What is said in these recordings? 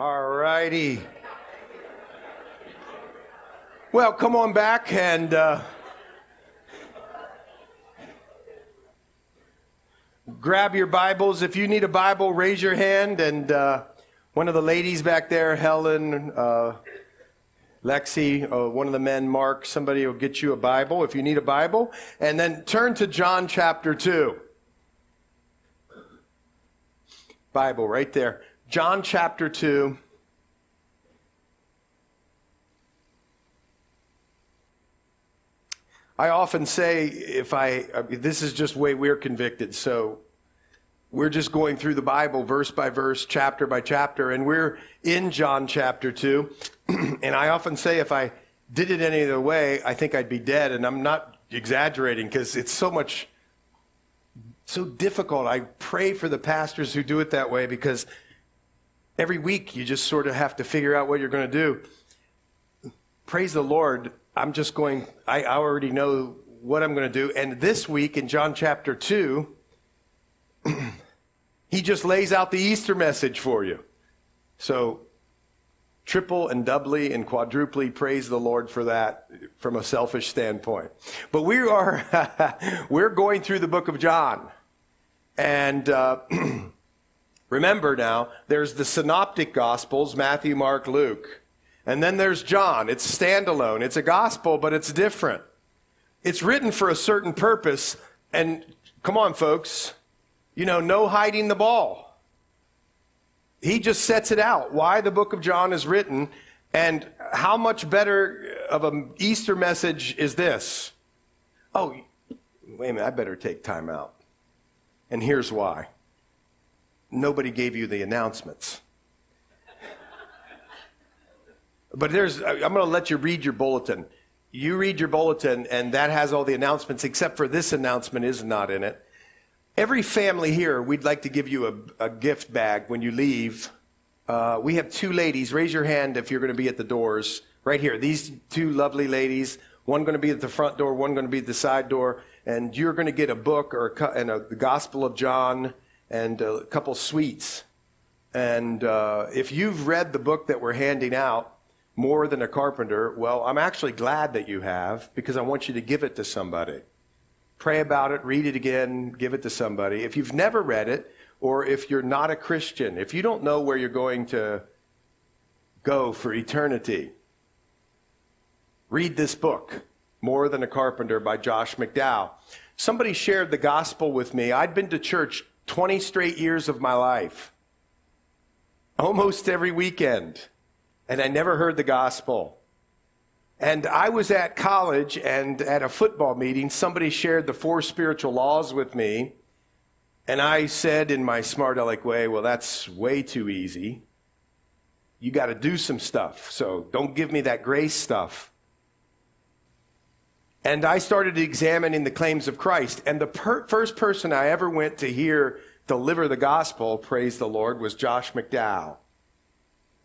All righty. Well, come on back and uh, grab your Bibles. If you need a Bible, raise your hand. And uh, one of the ladies back there, Helen, uh, Lexi, uh, one of the men, Mark, somebody will get you a Bible if you need a Bible. And then turn to John chapter 2. Bible right there. John chapter 2. I often say, if I, this is just way we're convicted, so we're just going through the Bible verse by verse, chapter by chapter, and we're in John chapter 2. and I often say, if I did it any other way, I think I'd be dead. And I'm not exaggerating because it's so much, so difficult. I pray for the pastors who do it that way because every week you just sort of have to figure out what you're going to do. Praise the Lord. I'm just going, I already know what I'm going to do. And this week in John chapter 2, he just lays out the Easter message for you. So, triple and doubly and quadruply praise the Lord for that from a selfish standpoint. But we are, we're going through the book of John. And, uh, Remember now, there's the synoptic gospels Matthew, Mark, Luke. And then there's John. It's standalone. It's a gospel, but it's different. It's written for a certain purpose. And come on, folks, you know, no hiding the ball. He just sets it out why the book of John is written and how much better of an Easter message is this? Oh, wait a minute, I better take time out. And here's why nobody gave you the announcements. but there's, I'm going to let you read your bulletin. You read your bulletin, and that has all the announcements, except for this announcement is not in it. Every family here, we'd like to give you a, a gift bag when you leave. Uh, we have two ladies. Raise your hand if you're going to be at the doors. Right here. These two lovely ladies. One going to be at the front door, one going to be at the side door. And you're going to get a book or a, and a, the Gospel of John and a couple sweets. And uh, if you've read the book that we're handing out, More Than a Carpenter, well, I'm actually glad that you have because I want you to give it to somebody. Pray about it, read it again, give it to somebody. If you've never read it, or if you're not a Christian, if you don't know where you're going to go for eternity, read this book, More Than a Carpenter by Josh McDowell. Somebody shared the gospel with me. I'd been to church 20 straight years of my life, almost every weekend, and I never heard the gospel. And I was at college and at a football meeting, somebody shared the four spiritual laws with me. And I said in my smart aleck way, well, that's way too easy. You got to do some stuff. So don't give me that grace stuff. And I started examining the claims of Christ. And the per- first person I ever went to hear deliver the gospel, praise the Lord, was Josh McDowell.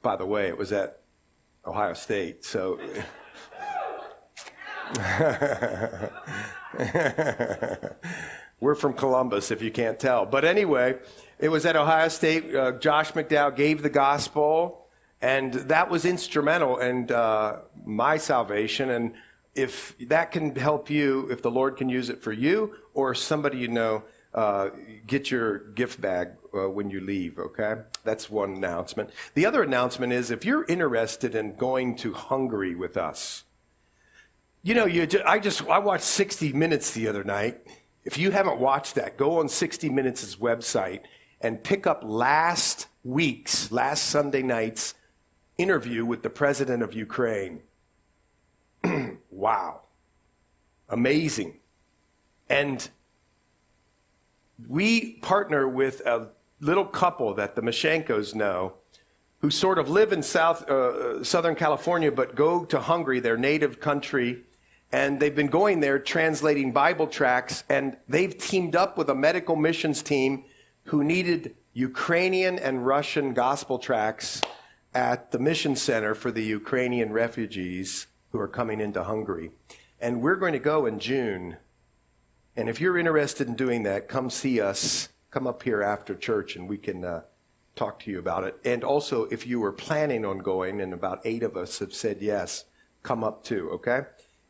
By the way, it was at Ohio State. So. We're from Columbus, if you can't tell. But anyway, it was at Ohio State. Uh, Josh McDowell gave the gospel, and that was instrumental in uh, my salvation. And if that can help you, if the Lord can use it for you or somebody you know, uh, get your gift bag uh, when you leave, okay? That's one announcement. The other announcement is if you're interested in going to Hungary with us, you know, you just, I just I watched 60 Minutes the other night. If you haven't watched that, go on 60 Minutes' website and pick up last week's, last Sunday night's interview with the president of Ukraine. Wow. Amazing. And we partner with a little couple that the Mashenkos know who sort of live in South, uh, Southern California but go to Hungary, their native country, and they've been going there translating Bible tracts, and they've teamed up with a medical missions team who needed Ukrainian and Russian gospel tracts at the mission center for the Ukrainian refugees who are coming into Hungary. And we're going to go in June. And if you're interested in doing that, come see us. Come up here after church and we can uh, talk to you about it. And also, if you were planning on going, and about eight of us have said yes, come up too, okay?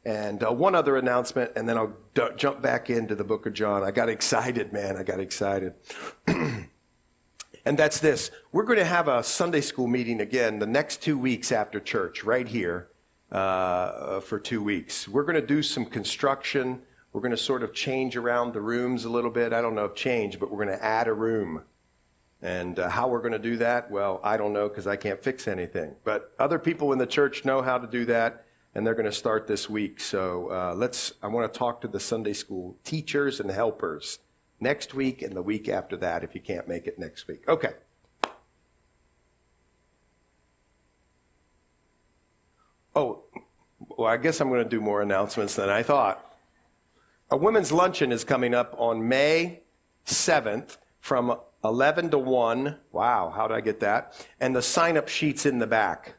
And uh, one other announcement, and then I'll d- jump back into the book of John. I got excited, man. I got excited. and that's this we're going to have a Sunday school meeting again the next two weeks after church, right here, uh, for two weeks. We're going to do some construction. We're going to sort of change around the rooms a little bit. I don't know if change, but we're going to add a room. And uh, how we're going to do that, well, I don't know because I can't fix anything. But other people in the church know how to do that and they're going to start this week. So uh, let's. I want to talk to the Sunday school teachers and helpers next week and the week after that. If you can't make it next week, okay. Oh, well, I guess I'm going to do more announcements than I thought. A women's luncheon is coming up on May 7th from 11 to 1. Wow, how did I get that? And the sign up sheet's in the back.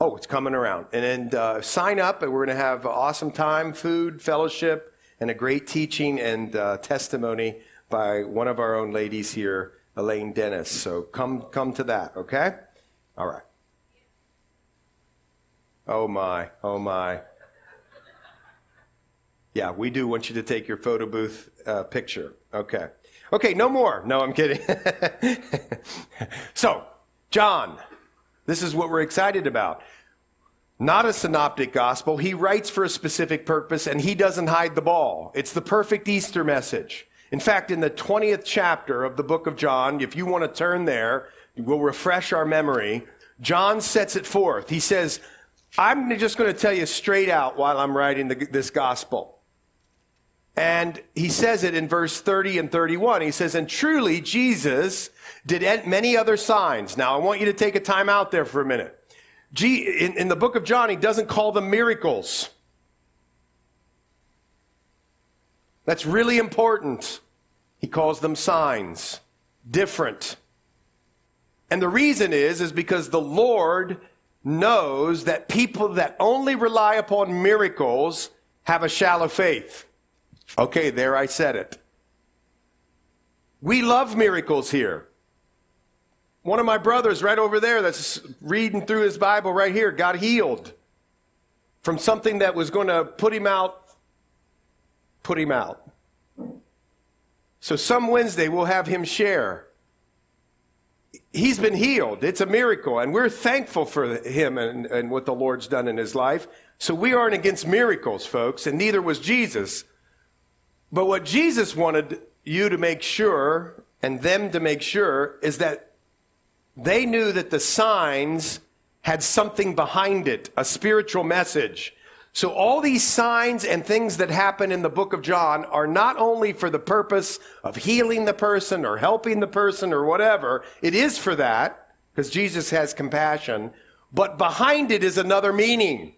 Oh, it's coming around. And uh, sign up, and we're going to have an awesome time, food, fellowship, and a great teaching and uh, testimony by one of our own ladies here, Elaine Dennis. So come, come to that, okay? All right. Oh my, oh my. Yeah, we do want you to take your photo booth uh, picture. Okay. Okay, no more. No, I'm kidding. so, John, this is what we're excited about. Not a synoptic gospel. He writes for a specific purpose and he doesn't hide the ball. It's the perfect Easter message. In fact, in the 20th chapter of the book of John, if you want to turn there, we'll refresh our memory. John sets it forth. He says, I'm just going to tell you straight out while I'm writing the, this gospel. And he says it in verse 30 and 31. He says, And truly, Jesus did many other signs. Now, I want you to take a time out there for a minute. In, in the book of John, he doesn't call them miracles. That's really important. He calls them signs, different. And the reason is, is because the Lord knows that people that only rely upon miracles have a shallow faith. Okay, there I said it. We love miracles here. One of my brothers right over there that's reading through his Bible right here got healed from something that was going to put him out, put him out. So some Wednesday we'll have him share. He's been healed. It's a miracle. And we're thankful for him and, and what the Lord's done in his life. So we aren't against miracles, folks, and neither was Jesus. But what Jesus wanted you to make sure and them to make sure is that they knew that the signs had something behind it, a spiritual message. So all these signs and things that happen in the book of John are not only for the purpose of healing the person or helping the person or whatever. It is for that because Jesus has compassion, but behind it is another meaning.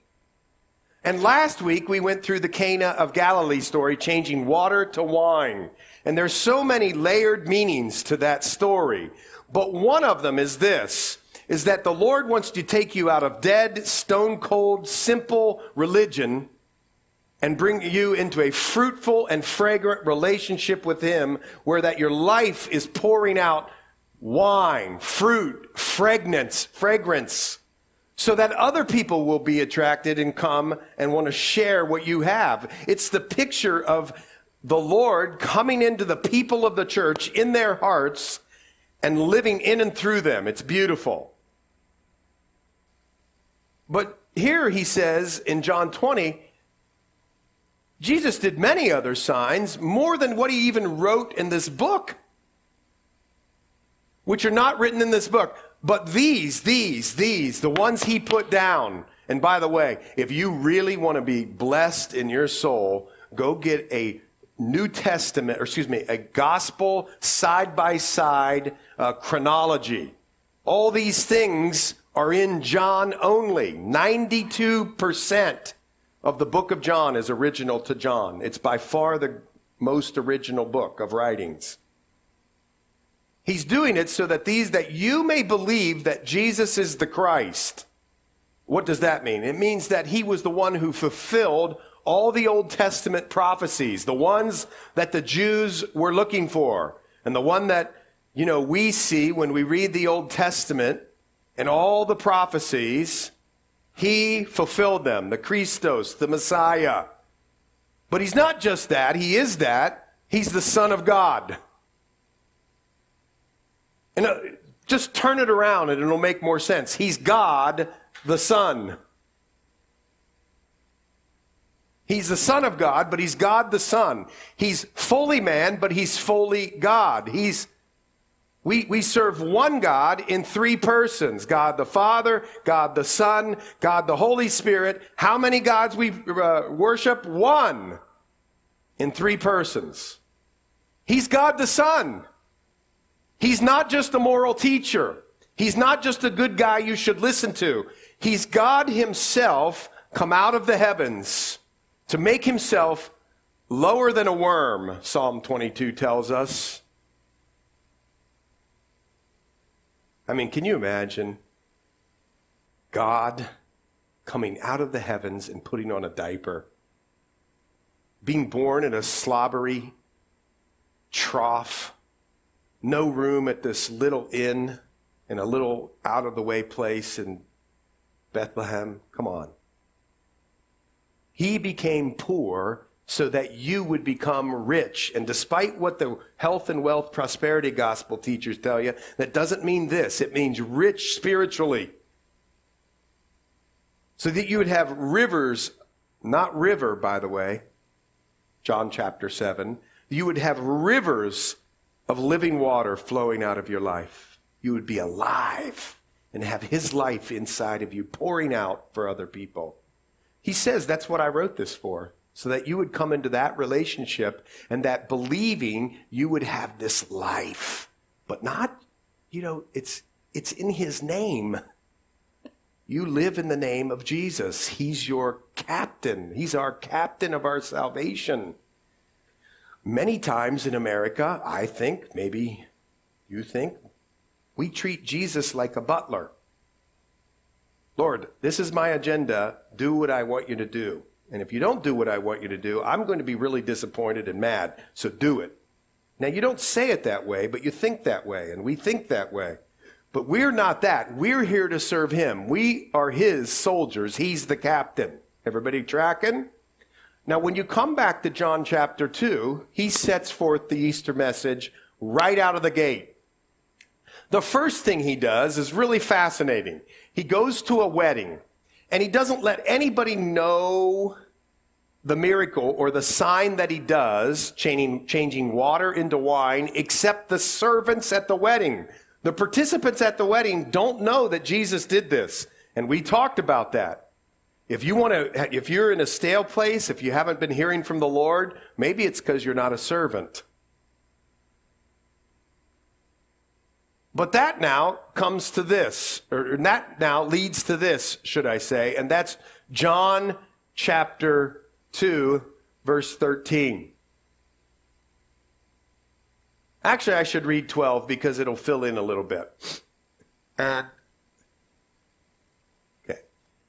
And last week we went through the Cana of Galilee story, changing water to wine. And there's so many layered meanings to that story. But one of them is this, is that the Lord wants to take you out of dead, stone cold, simple religion and bring you into a fruitful and fragrant relationship with Him where that your life is pouring out wine, fruit, fragrance, fragrance, so that other people will be attracted and come and want to share what you have. It's the picture of the Lord coming into the people of the church in their hearts and living in and through them. It's beautiful. But here he says in John 20, Jesus did many other signs, more than what he even wrote in this book, which are not written in this book. But these, these, these, the ones he put down. And by the way, if you really want to be blessed in your soul, go get a New Testament, or excuse me, a gospel side by side chronology. All these things are in John only. 92% of the book of John is original to John. It's by far the most original book of writings. He's doing it so that these, that you may believe that Jesus is the Christ. What does that mean? It means that he was the one who fulfilled all the Old Testament prophecies, the ones that the Jews were looking for, and the one that you know, we see when we read the Old Testament and all the prophecies, he fulfilled them, the Christos, the Messiah. But he's not just that, he is that. He's the Son of God. And uh, just turn it around and it'll make more sense. He's God the Son. He's the Son of God, but He's God the Son. He's fully man, but He's fully God. He's we, we serve one God in three persons God the Father, God the Son, God the Holy Spirit. How many gods we uh, worship? One in three persons. He's God the Son. He's not just a moral teacher. He's not just a good guy you should listen to. He's God Himself come out of the heavens to make Himself lower than a worm, Psalm 22 tells us. I mean, can you imagine God coming out of the heavens and putting on a diaper? Being born in a slobbery trough, no room at this little inn in a little out of the way place in Bethlehem. Come on. He became poor so that you would become rich. And despite what the health and wealth prosperity gospel teachers tell you, that doesn't mean this. It means rich spiritually. So that you would have rivers, not river, by the way, John chapter 7. You would have rivers of living water flowing out of your life. You would be alive and have his life inside of you pouring out for other people. He says that's what I wrote this for so that you would come into that relationship and that believing you would have this life. But not you know it's it's in his name. You live in the name of Jesus. He's your captain. He's our captain of our salvation. Many times in America i think maybe you think we treat Jesus like a butler. Lord this is my agenda. Do what i want you to do and if you don't do what I want you to do, I'm going to be really disappointed and mad. So do it. Now, you don't say it that way, but you think that way, and we think that way. But we're not that. We're here to serve him. We are his soldiers. He's the captain. Everybody tracking? Now, when you come back to John chapter 2, he sets forth the Easter message right out of the gate. The first thing he does is really fascinating. He goes to a wedding, and he doesn't let anybody know the miracle or the sign that he does, changing, changing water into wine, except the servants at the wedding. The participants at the wedding don't know that Jesus did this. And we talked about that. If you want to, if you're in a stale place, if you haven't been hearing from the Lord, maybe it's because you're not a servant. But that now comes to this, or that now leads to this, should I say, and that's John chapter 2, verse 13. Actually, I should read 12 because it'll fill in a little bit. And okay,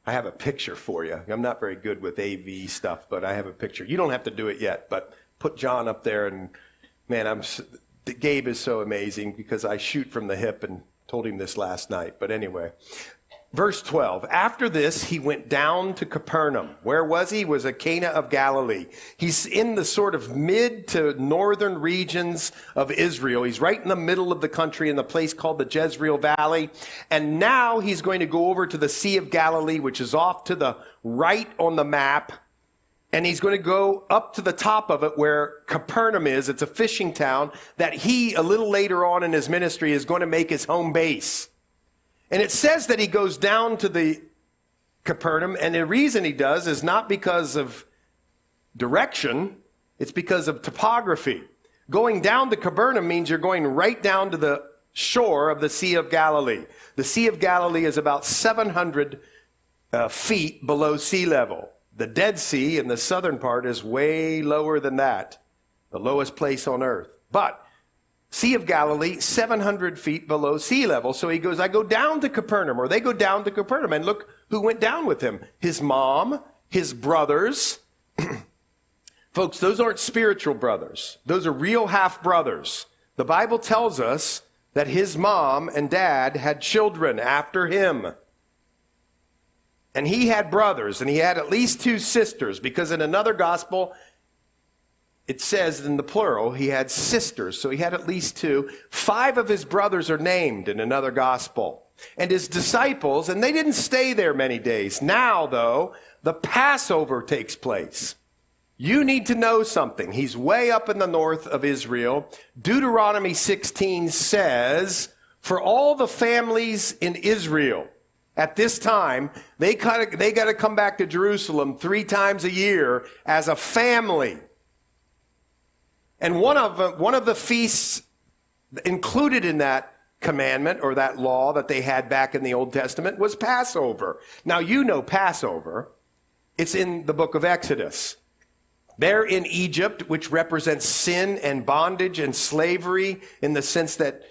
I have a picture for you. I'm not very good with AV stuff, but I have a picture. You don't have to do it yet, but put John up there and man, I'm Gabe is so amazing because I shoot from the hip and told him this last night. But anyway, Verse 12. After this, he went down to Capernaum. Where was he? was at Cana of Galilee. He's in the sort of mid to northern regions of Israel. He's right in the middle of the country in the place called the Jezreel Valley. And now he's going to go over to the Sea of Galilee, which is off to the right on the map. And he's going to go up to the top of it where Capernaum is. It's a fishing town that he, a little later on in his ministry, is going to make his home base. And it says that he goes down to the Capernaum, and the reason he does is not because of direction, it's because of topography. Going down to Capernaum means you're going right down to the shore of the Sea of Galilee. The Sea of Galilee is about 700 uh, feet below sea level. The Dead Sea in the southern part is way lower than that, the lowest place on earth. But Sea of Galilee, 700 feet below sea level. So he goes, I go down to Capernaum, or they go down to Capernaum. And look who went down with him his mom, his brothers. Folks, those aren't spiritual brothers, those are real half brothers. The Bible tells us that his mom and dad had children after him. And he had brothers, and he had at least two sisters, because in another gospel, it says in the plural, he had sisters, so he had at least two. Five of his brothers are named in another gospel. And his disciples, and they didn't stay there many days. Now, though, the Passover takes place. You need to know something. He's way up in the north of Israel. Deuteronomy 16 says, for all the families in Israel at this time, they they got to come back to Jerusalem three times a year as a family. And one of, uh, one of the feasts included in that commandment or that law that they had back in the Old Testament was Passover. Now you know Passover. It's in the book of Exodus. They're in Egypt, which represents sin and bondage and slavery in the sense that,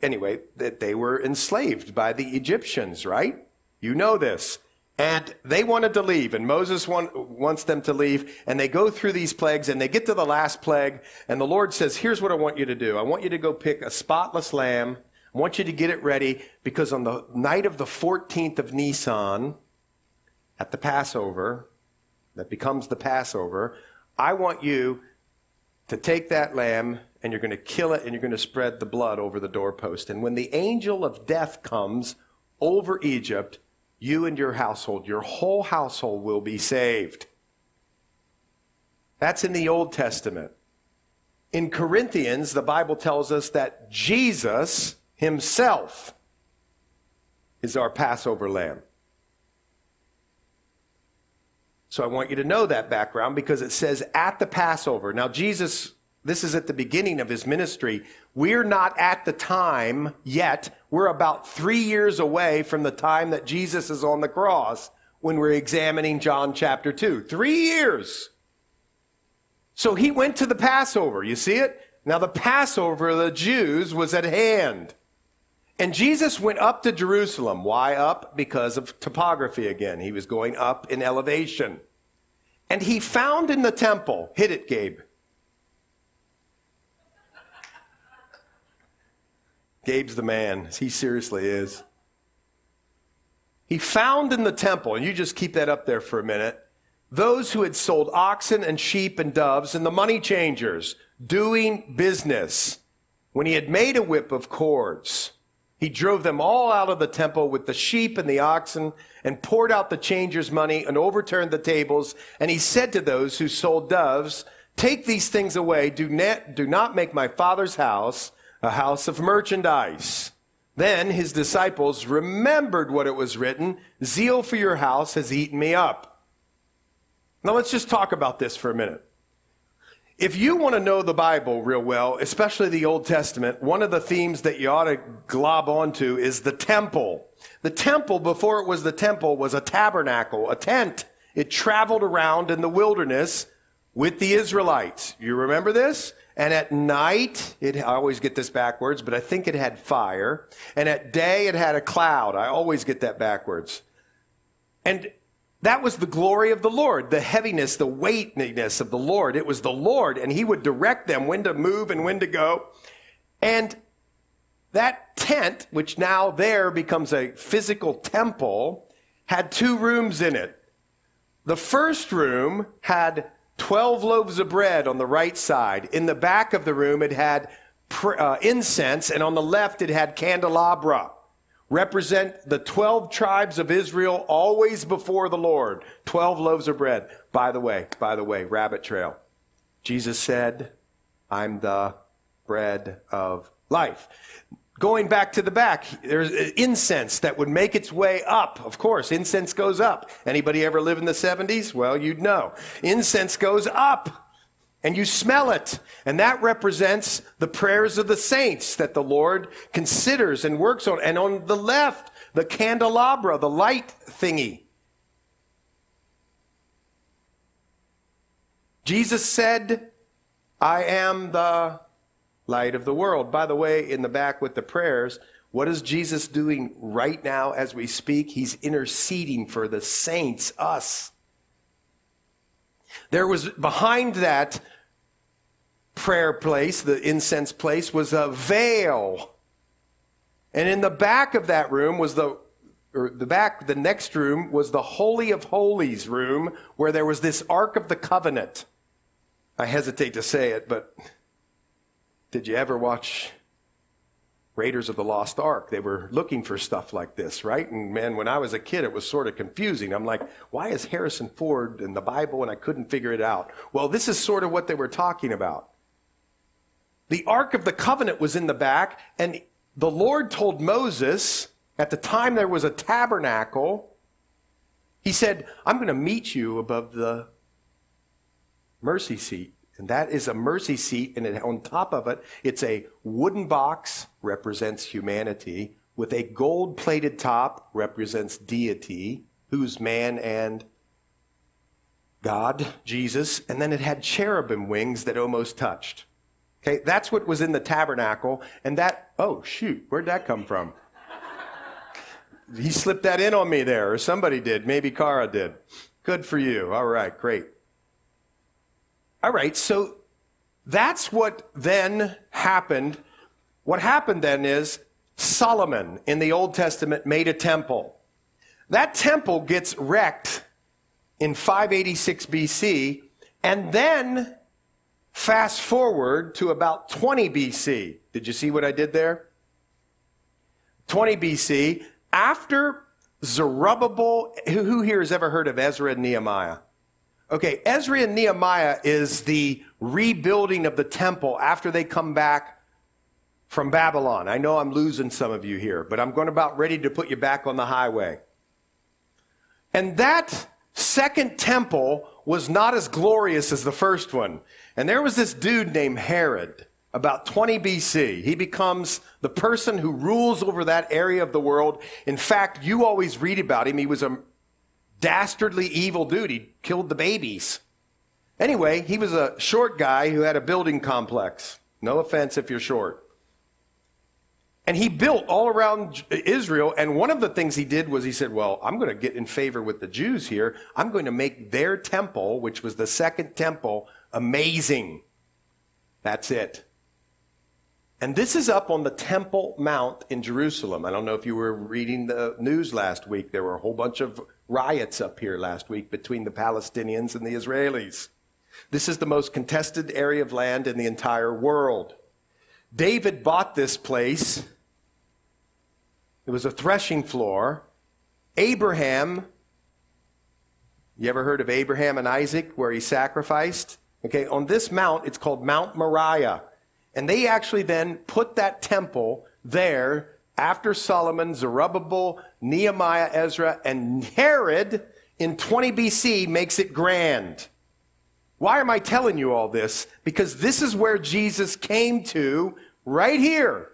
anyway, that they were enslaved by the Egyptians, right? You know this. And they wanted to leave, and Moses want, wants them to leave, and they go through these plagues, and they get to the last plague, and the Lord says, Here's what I want you to do. I want you to go pick a spotless lamb. I want you to get it ready, because on the night of the 14th of Nisan, at the Passover, that becomes the Passover, I want you to take that lamb and you're going to kill it and you're going to spread the blood over the doorpost. And when the angel of death comes over Egypt, you and your household, your whole household will be saved. That's in the Old Testament. In Corinthians, the Bible tells us that Jesus himself is our Passover lamb. So I want you to know that background because it says at the Passover. Now, Jesus, this is at the beginning of his ministry. We're not at the time yet. We're about three years away from the time that Jesus is on the cross when we're examining John chapter 2. Three years. So he went to the Passover. You see it? Now, the Passover of the Jews was at hand. And Jesus went up to Jerusalem. Why up? Because of topography again. He was going up in elevation. And he found in the temple, hit it, Gabe. Gabe's the man. He seriously is. He found in the temple, and you just keep that up there for a minute, those who had sold oxen and sheep and doves and the money changers doing business. When he had made a whip of cords, he drove them all out of the temple with the sheep and the oxen and poured out the changers' money and overturned the tables. And he said to those who sold doves, Take these things away. Do not, do not make my father's house a house of merchandise. Then his disciples remembered what it was written Zeal for your house has eaten me up. Now let's just talk about this for a minute. If you want to know the Bible real well, especially the Old Testament, one of the themes that you ought to glob onto is the temple. The temple, before it was the temple, was a tabernacle, a tent. It traveled around in the wilderness with the Israelites. You remember this? And at night, it, I always get this backwards, but I think it had fire. And at day, it had a cloud. I always get that backwards. And that was the glory of the Lord, the heaviness, the weightiness of the Lord. It was the Lord, and He would direct them when to move and when to go. And that tent, which now there becomes a physical temple, had two rooms in it. The first room had 12 loaves of bread on the right side. In the back of the room, it had uh, incense, and on the left, it had candelabra represent the 12 tribes of Israel always before the Lord. 12 loaves of bread. By the way, by the way, rabbit trail. Jesus said, I'm the bread of life. Going back to the back, there's uh, incense that would make its way up. Of course, incense goes up. Anybody ever live in the 70s? Well, you'd know. Incense goes up and you smell it. And that represents the prayers of the saints that the Lord considers and works on. And on the left, the candelabra, the light thingy. Jesus said, I am the light of the world. By the way, in the back with the prayers, what is Jesus doing right now as we speak? He's interceding for the saints, us. There was behind that prayer place, the incense place, was a veil. And in the back of that room was the or the back, the next room was the Holy of Holies room where there was this Ark of the Covenant. I hesitate to say it, but did you ever watch Raiders of the Lost Ark? They were looking for stuff like this, right? And man, when I was a kid, it was sort of confusing. I'm like, why is Harrison Ford in the Bible? And I couldn't figure it out. Well, this is sort of what they were talking about. The Ark of the Covenant was in the back, and the Lord told Moses, at the time there was a tabernacle, he said, I'm going to meet you above the mercy seat. And that is a mercy seat, and on top of it, it's a wooden box, represents humanity, with a gold plated top, represents deity, who's man and God, Jesus, and then it had cherubim wings that almost touched. Okay, that's what was in the tabernacle, and that, oh shoot, where'd that come from? he slipped that in on me there, or somebody did. Maybe Kara did. Good for you. All right, great. All right, so that's what then happened. What happened then is Solomon in the Old Testament made a temple. That temple gets wrecked in 586 BC, and then fast forward to about 20 BC. Did you see what I did there? 20 BC, after Zerubbabel, who here has ever heard of Ezra and Nehemiah? Okay, Ezra and Nehemiah is the rebuilding of the temple after they come back from Babylon. I know I'm losing some of you here, but I'm going about ready to put you back on the highway. And that second temple was not as glorious as the first one. And there was this dude named Herod about 20 BC. He becomes the person who rules over that area of the world. In fact, you always read about him. He was a dastardly evil dude. He killed the babies. Anyway, he was a short guy who had a building complex. No offense if you're short. And he built all around Israel. And one of the things he did was he said, Well, I'm going to get in favor with the Jews here. I'm going to make their temple, which was the second temple, amazing. That's it. And this is up on the Temple Mount in Jerusalem. I don't know if you were reading the news last week. There were a whole bunch of riots up here last week between the Palestinians and the Israelis. This is the most contested area of land in the entire world. David bought this place. It was a threshing floor. Abraham, you ever heard of Abraham and Isaac where he sacrificed? Okay, on this mount, it's called Mount Moriah. And they actually then put that temple there after Solomon, Zerubbabel, Nehemiah, Ezra, and Herod in 20 BC makes it grand. Why am I telling you all this? Because this is where Jesus came to right here.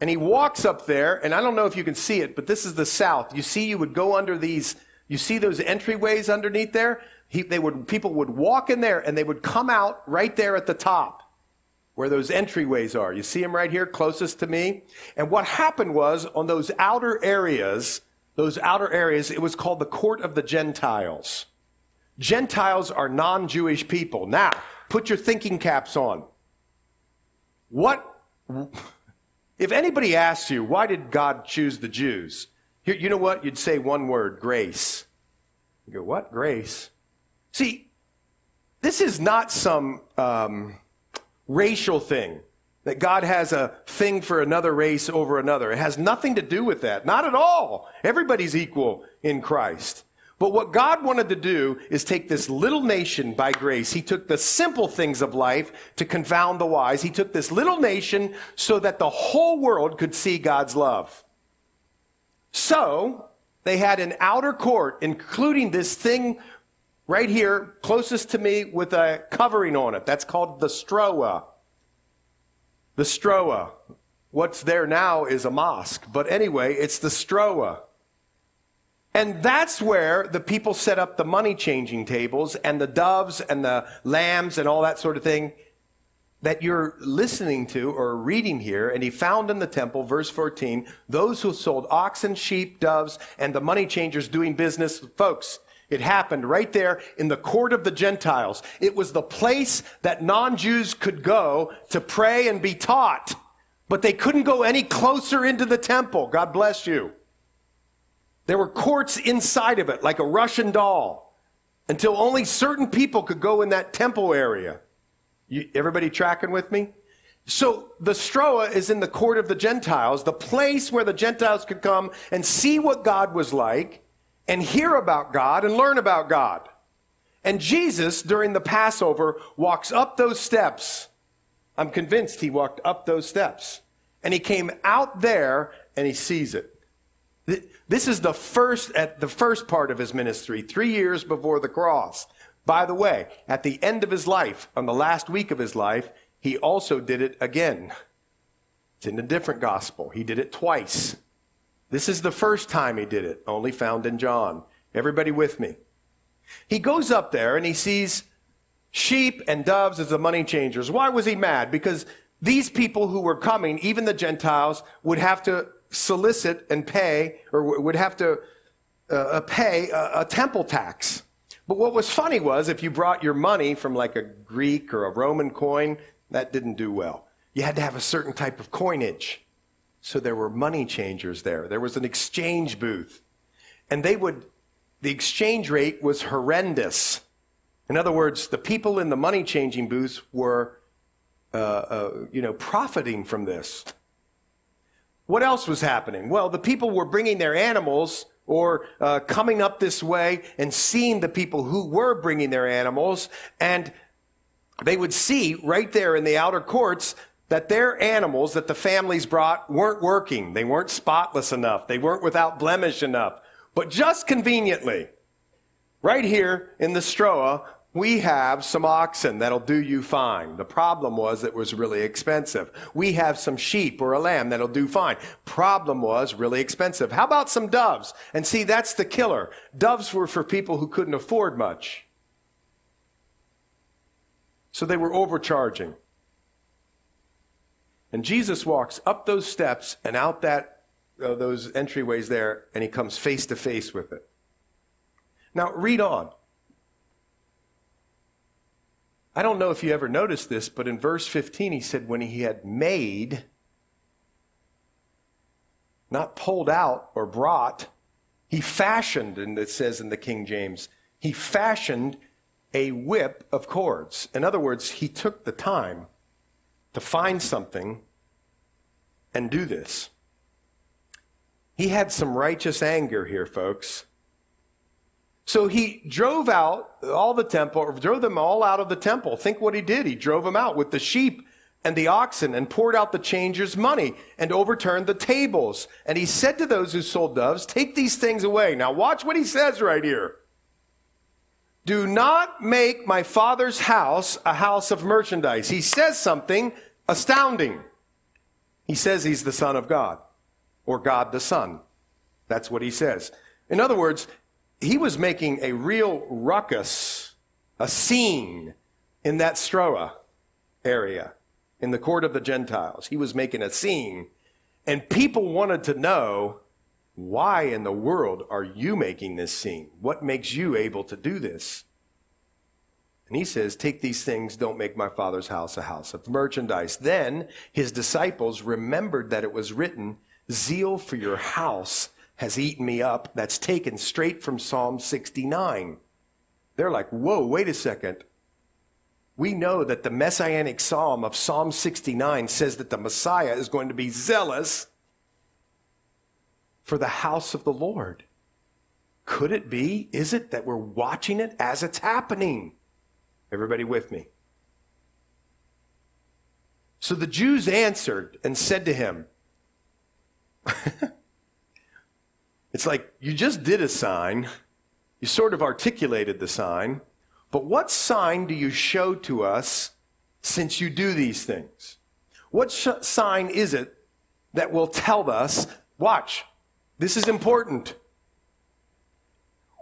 And he walks up there, and I don't know if you can see it, but this is the south. You see, you would go under these, you see those entryways underneath there? he, they would, people would walk in there and they would come out right there at the top where those entryways are. You see them right here closest to me? And what happened was on those outer areas, those outer areas, it was called the court of the Gentiles. Gentiles are non-Jewish people. Now, put your thinking caps on. What, if anybody asks you, why did God choose the Jews? Here, you know what? You'd say one word, grace. You go, what? Grace? See, this is not some um, racial thing that God has a thing for another race over another. It has nothing to do with that. Not at all. Everybody's equal in Christ. But what God wanted to do is take this little nation by grace. He took the simple things of life to confound the wise. He took this little nation so that the whole world could see God's love. So, they had an outer court, including this thing right here, closest to me, with a covering on it. That's called the stroa. The stroa. What's there now is a mosque, but anyway, it's the stroa. And that's where the people set up the money changing tables and the doves and the lambs and all that sort of thing that you're listening to or reading here. And he found in the temple, verse 14, those who sold oxen, sheep, doves, and the money changers doing business. Folks, it happened right there in the court of the Gentiles. It was the place that non-Jews could go to pray and be taught. but they couldn't go any closer into the temple. God bless you. There were courts inside of it, like a Russian doll, until only certain people could go in that temple area. You, everybody tracking with me? So the Stroa is in the court of the Gentiles, the place where the Gentiles could come and see what God was like and hear about God and learn about God. And Jesus, during the Passover, walks up those steps. I'm convinced he walked up those steps. And he came out there and he sees it. This is the first, at the first part of his ministry, three years before the cross. By the way, at the end of his life, on the last week of his life, he also did it again. It's in a different gospel. He did it twice. This is the first time he did it, only found in John. Everybody with me? He goes up there and he sees sheep and doves as the money changers. Why was he mad? Because these people who were coming, even the Gentiles, would have to solicit and pay, or would have to uh, uh pay a, a temple tax. But what was funny was if you brought your money from like a Greek or a Roman coin, that didn't do well. You had to have a certain type of coinage. So there were money changers there. There was an exchange booth. And they would, the exchange rate was horrendous. In other words, the people in the money changing booths were, uh, uh, you know, profiting from this. What else was happening? Well, the people were bringing their animals or uh, coming up this way and seeing the people who were bringing their animals and they would see right there in the outer courts that their animals that the families brought weren't working. They weren't spotless enough. They weren't without blemish enough. But just conveniently, right here in the Stroa, we have some oxen that'll do you fine. The problem was it was really expensive. We have some sheep or a lamb that'll do fine. Problem was really expensive. How about some doves? And see, that's the killer. Doves were for people who couldn't afford much. So they were overcharging. And Jesus walks up those steps and out that uh, those entryways there, and he comes face to face with it. Now, read on. I don't know if you ever noticed this, but in verse 15, he said, when he had made, not pulled out or brought, he fashioned, and it says in the King James, he fashioned a whip of cords. In other words, he took the time to find something and do this. He had some righteous anger here, folks. So he drove out all the temple, drove them all out of the temple. Think what he did. He drove them out with the sheep and the oxen and poured out the changers' money and overturned the tables. And he said to those who sold doves, Take these things away. Now, watch what he says right here. Do not make my father's house a house of merchandise. He says something astounding. He says he's the Son of God, or God the Son. That's what he says. In other words, he was making a real ruckus, a scene in that Stroa area, in the court of the Gentiles. He was making a scene, and people wanted to know why in the world are you making this scene? What makes you able to do this? And he says, Take these things, don't make my father's house a house of merchandise. Then his disciples remembered that it was written, Zeal for your house has eaten me up. That's taken straight from Psalm 69. They're like, Whoa, wait a second. We know that the messianic psalm of Psalm 69 says that the Messiah is going to be zealous for the house of the Lord. Could it be? Is it that we're watching it as it's happening? Everybody with me? So the Jews answered and said to him, It's like you just did a sign, you sort of articulated the sign, but what sign do you show to us since you do these things? What sh- sign is it that will tell us, watch, this is important.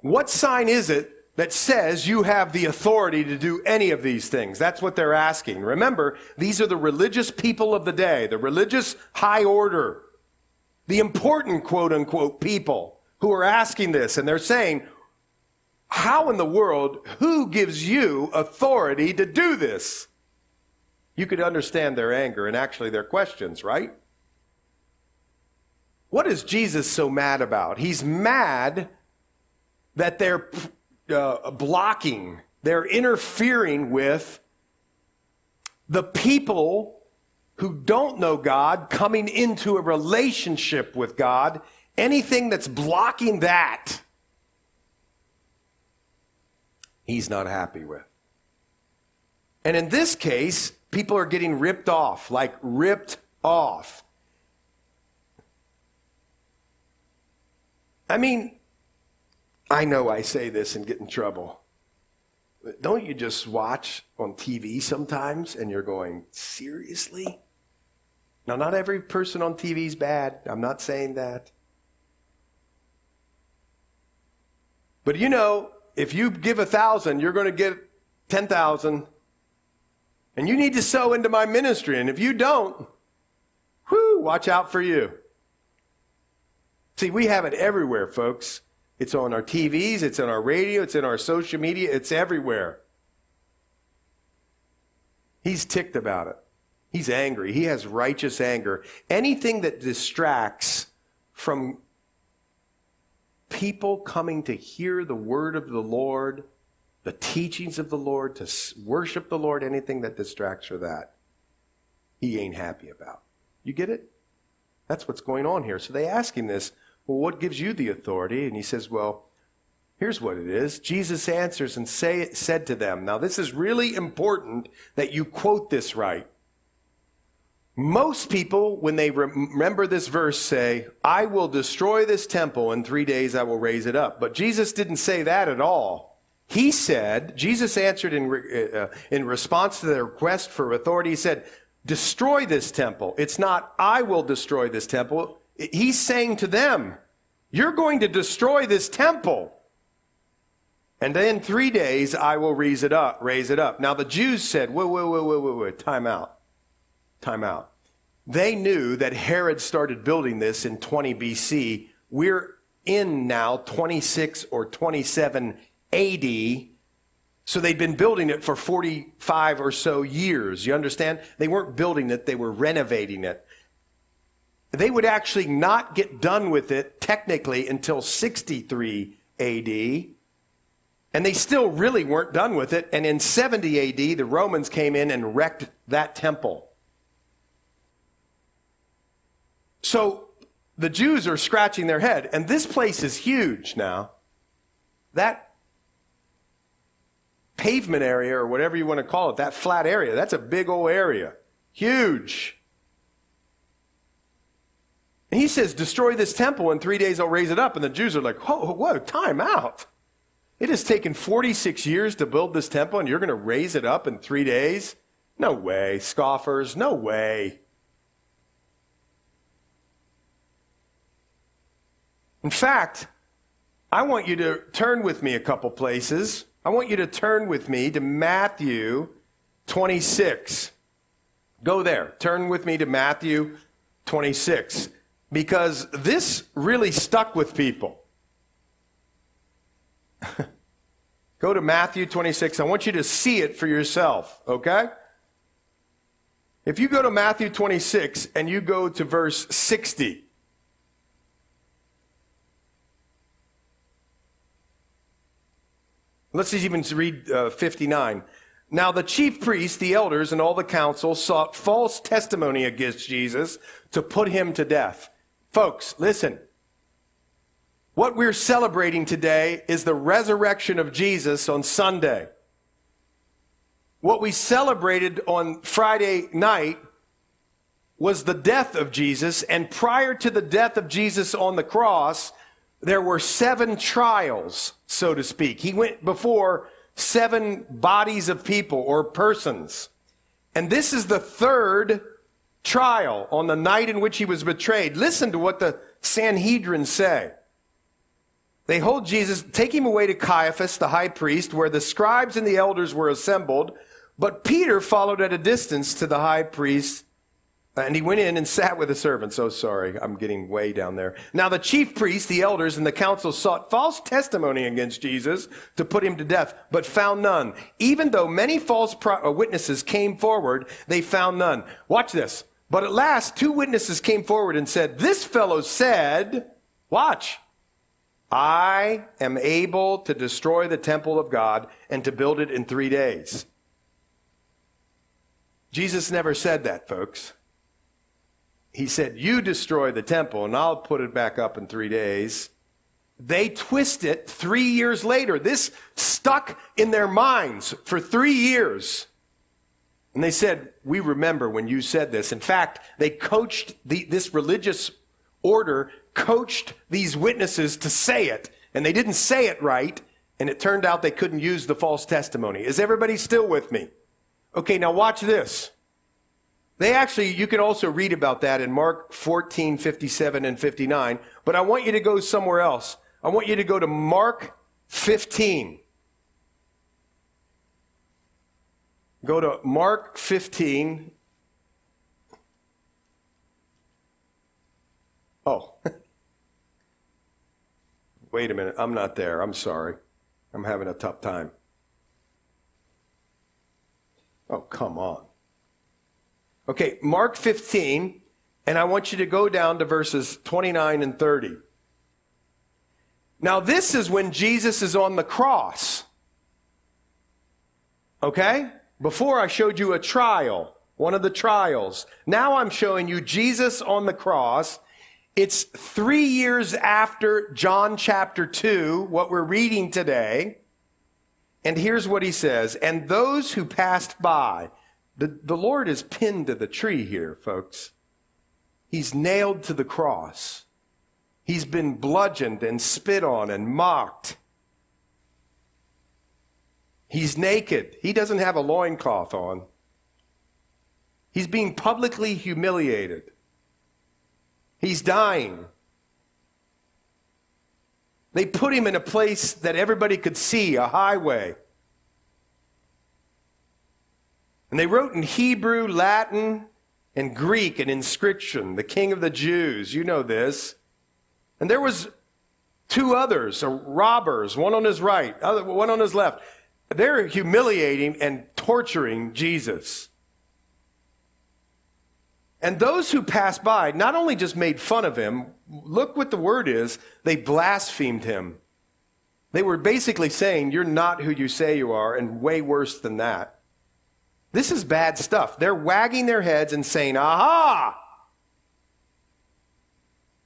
What sign is it that says you have the authority to do any of these things? That's what they're asking. Remember, these are the religious people of the day, the religious high order, the important quote unquote people who are asking this. And they're saying, how in the world, who gives you authority to do this? You could understand their anger and actually their questions, right? What is Jesus so mad about? He's mad that they're uh, blocking, they're interfering with the people who don't know God coming into a relationship with God. Anything that's blocking that, he's not happy with. And in this case, people are getting ripped off, like ripped off. I mean, I know I say this and get in trouble. But don't you just watch on TV sometimes and you're going, seriously? Now, not every person on TV is bad. I'm not saying that. But you know, if you give a thousand, you're going to get 10,000. And you need to sow into my ministry. And if you don't, whoo, watch out for you. See, we have it everywhere, folks. It's on our TVs, it's on our radio, it's in our social media, it's everywhere. He's ticked about it. He's angry. He has righteous anger. Anything that distracts from people coming to hear the word of the Lord, the teachings of the Lord, to worship the Lord, anything that distracts from that, he ain't happy about. You get it? That's what's going on here. So they ask him this well, what gives you the authority? And he says, Well, here's what it is. Jesus answers and say, said to them, Now, this is really important that you quote this right. Most people, when they remember this verse, say, I will destroy this temple in three days, I will raise it up. But Jesus didn't say that at all. He said, Jesus answered in, uh, uh, in response to their request for authority, he said, Destroy this temple. It's not, I will destroy this temple. He's saying to them, You're going to destroy this temple. And then three days I will raise it up, raise it up. Now the Jews said, wait, wait, wait, wait, wait, wait, time out. Time out. They knew that Herod started building this in 20 BC. We're in now 26 or 27 AD. So they'd been building it for 45 or so years. You understand? They weren't building it, they were renovating it they would actually not get done with it technically until 63 AD. And they still really weren't done with it. And in 70 AD, the Romans came in and wrecked that temple. So the Jews are scratching their head. And this place is huge now. That pavement area, or whatever you want to call it, that flat area, that's a big old area. Huge. And he says, Destroy this temple, in three days I'll raise it up. And the Jews are like, Whoa, whoa, time out. It has taken 46 years to build this temple, and you're going to raise it up in three days? No way. Scoffers, no way. In fact, I want you to turn with me a couple places. I want you to turn with me to Matthew 26. Go there. Turn with me to Matthew 26 because this really stuck with people. Go to Matthew 26. I want you to see it for yourself, okay? If you go to Matthew 26 and you go to verse 60, let's just even read uh, 59. Now the chief priests, the elders, and all the council sought false testimony against Jesus to put him to death. Folks, listen. What we're celebrating today is the resurrection of Jesus on Sunday. What we celebrated on Friday night was the death of Jesus, and prior to the death of Jesus on the cross, there were seven trials, so to speak. He went before seven bodies of people or persons. And this is the third trial on the night in which he was betrayed. Listen to what the Sanhedrin say. They hold Jesus, take him away to Caiaphas, the high priest, where the scribes and the elders were assembled. But Peter followed at a distance to the high priest, And he went in and sat with the servants. Oh, sorry, I'm getting way down there. Now the chief priests, the elders, and the council sought false testimony against Jesus to put him to death, but found none. Even though many false pro- uh, witnesses came forward, they found none. Watch this. But at last, two witnesses came forward and said, This fellow said, Watch, I am able to destroy the temple of God and to build it in three days. Jesus never said that, folks he said, You destroy the temple and I'll put it back up in three days. They twist it three years later. This stuck in their minds for three years. And they said, We remember when you said this. In fact, they coached the, this religious order, coached these witnesses to say it. And they didn't say it right. And it turned out they couldn't use the false testimony. Is everybody still with me? Okay, now watch this. They actually, you can also read about that in Mark 14, 57 and 59, but I want you to go somewhere else. I want you to go to Mark 15. Go to Mark 15. Oh. Wait a minute. I'm not there. I'm sorry. I'm having a tough time. Oh, come on. Okay, Mark 15, and I want you to go down to verses 29 and 30. Now, this is when Jesus is on the cross. Okay? Before I showed you a trial, one of the trials. Now I'm showing you Jesus on the cross. It's three years after John chapter 2, what we're reading today. And here's what he says And those who passed by, the, the Lord is pinned to the tree here, folks. He's nailed to the cross. He's been bludgeoned and spit on and mocked. He's naked. He doesn't have a loincloth on. He's being publicly humiliated. He's dying. They put him in a place that everybody could see, a highway. And they wrote in Hebrew, Latin, and Greek an inscription, the King of the Jews. You know this. And there was two others, uh, robbers, one on his right, one on his left. They're humiliating and torturing Jesus. And those who passed by not only just made fun of him, look what the word is, they blasphemed him. They were basically saying, You're not who you say you are, and way worse than that. This is bad stuff. They're wagging their heads and saying, aha!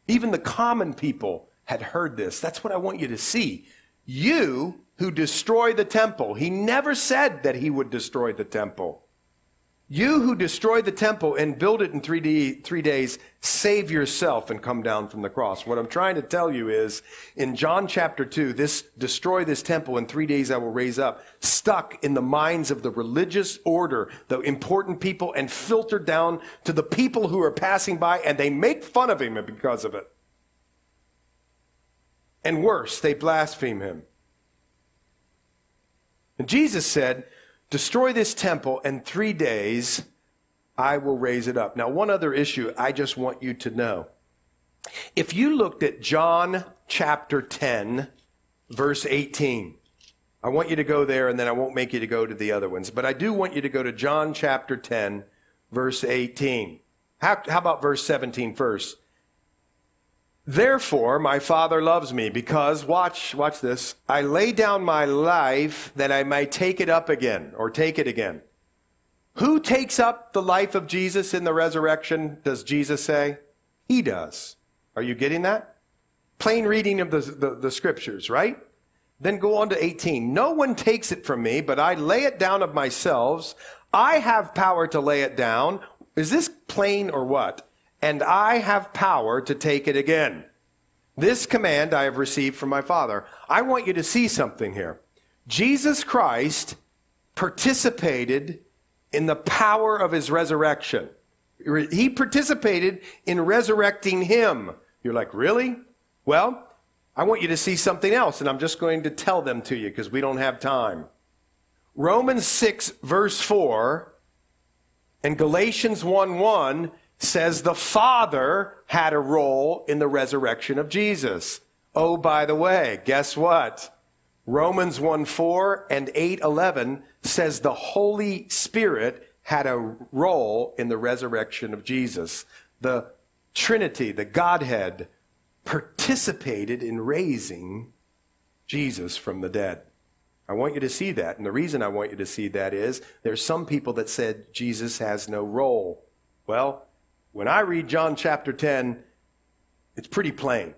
Even the common people had heard this. That's what I want you to see. You who destroy the temple. He never said that he would destroy the temple. You who destroy the temple and build it in three, three days, save yourself and come down from the cross. What I'm trying to tell you is in John chapter 2, this destroy this temple in three days I will raise up, stuck in the minds of the religious order, the important people, and filtered down to the people who are passing by, and they make fun of him because of it. And worse, they blaspheme him. And Jesus said, Destroy this temple, and three days I will raise it up. Now, one other issue I just want you to know. If you looked at John chapter 10, verse 18, I want you to go there and then I won't make you to go to the other ones. But I do want you to go to John chapter 10, verse 18. How, how about verse 17 first? Therefore, my Father loves me because, watch, watch this, I lay down my life that I might take it up again, or take it again. Who takes up the life of Jesus in the resurrection, does Jesus say? He does. Are you getting that? Plain reading of the, the, the scriptures, right? Then go on to 18. No one takes it from me, but I lay it down of myself. I have power to lay it down. Is this plain or what? And I have power to take it again. This command I have received from my Father. I want you to see something here. Jesus Christ participated in the power of his resurrection. He participated in resurrecting him. You're like, really? Well, I want you to see something else, and I'm just going to tell them to you because we don't have time. Romans 6, verse 4, and Galatians 1 1 says the Father had a role in the resurrection of Jesus. Oh, by the way, guess what? Romans 1 4 and 8 11 says the Holy Spirit had a role in the resurrection of Jesus. The Trinity, the Godhead, participated in raising Jesus from the dead. I want you to see that. And the reason I want you to see that is there's some people that said Jesus has no role. Well, when I read John chapter 10, it's pretty plain.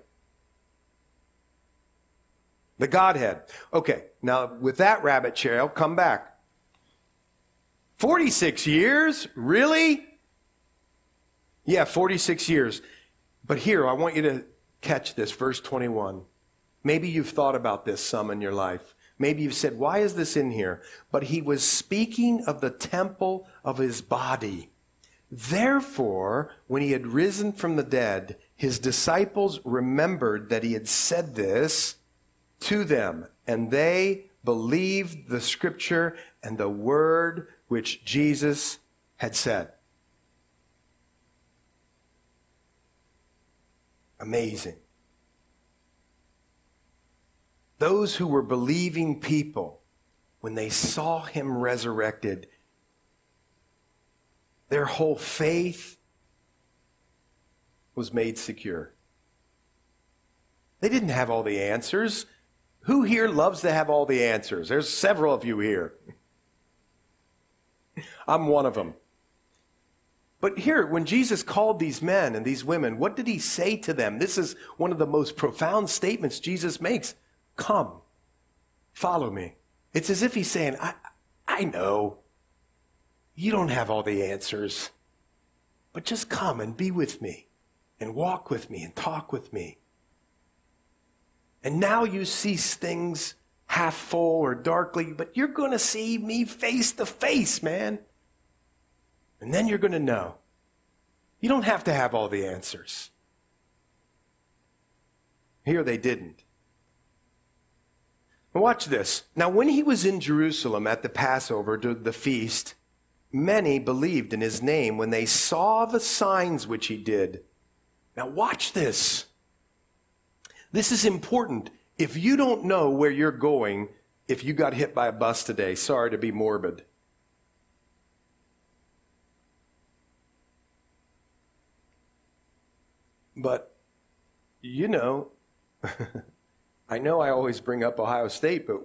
The Godhead. Okay, now with that rabbit trail, come back. 46 years? Really? Yeah, 46 years. But here, I want you to catch this, verse 21. Maybe you've thought about this some in your life. Maybe you've said, why is this in here? But he was speaking of the temple of his body. Therefore, when he had risen from the dead, his disciples remembered that he had said this to them, and they believed the scripture and the word which Jesus had said. Amazing. Those who were believing people, when they saw him resurrected, their whole faith was made secure. They didn't have all the answers. Who here loves to have all the answers? There's several of you here. I'm one of them. But here, when Jesus called these men and these women, what did he say to them? This is one of the most profound statements Jesus makes. Come, follow me. It's as if he's saying, I, I know you don't have all the answers, but just come and be with me and walk with me and talk with me. And now you see things half full or darkly, but you're going to see me face to face, man. And then you're going to know. You don't have to have all the answers. Here they didn't. Watch this. Now, when he was in Jerusalem at the Passover, the feast, many believed in his name when they saw the signs which he did. Now, watch this. This is important. If you don't know where you're going, if you got hit by a bus today, sorry to be morbid. But, you know, I know I always bring up Ohio State, but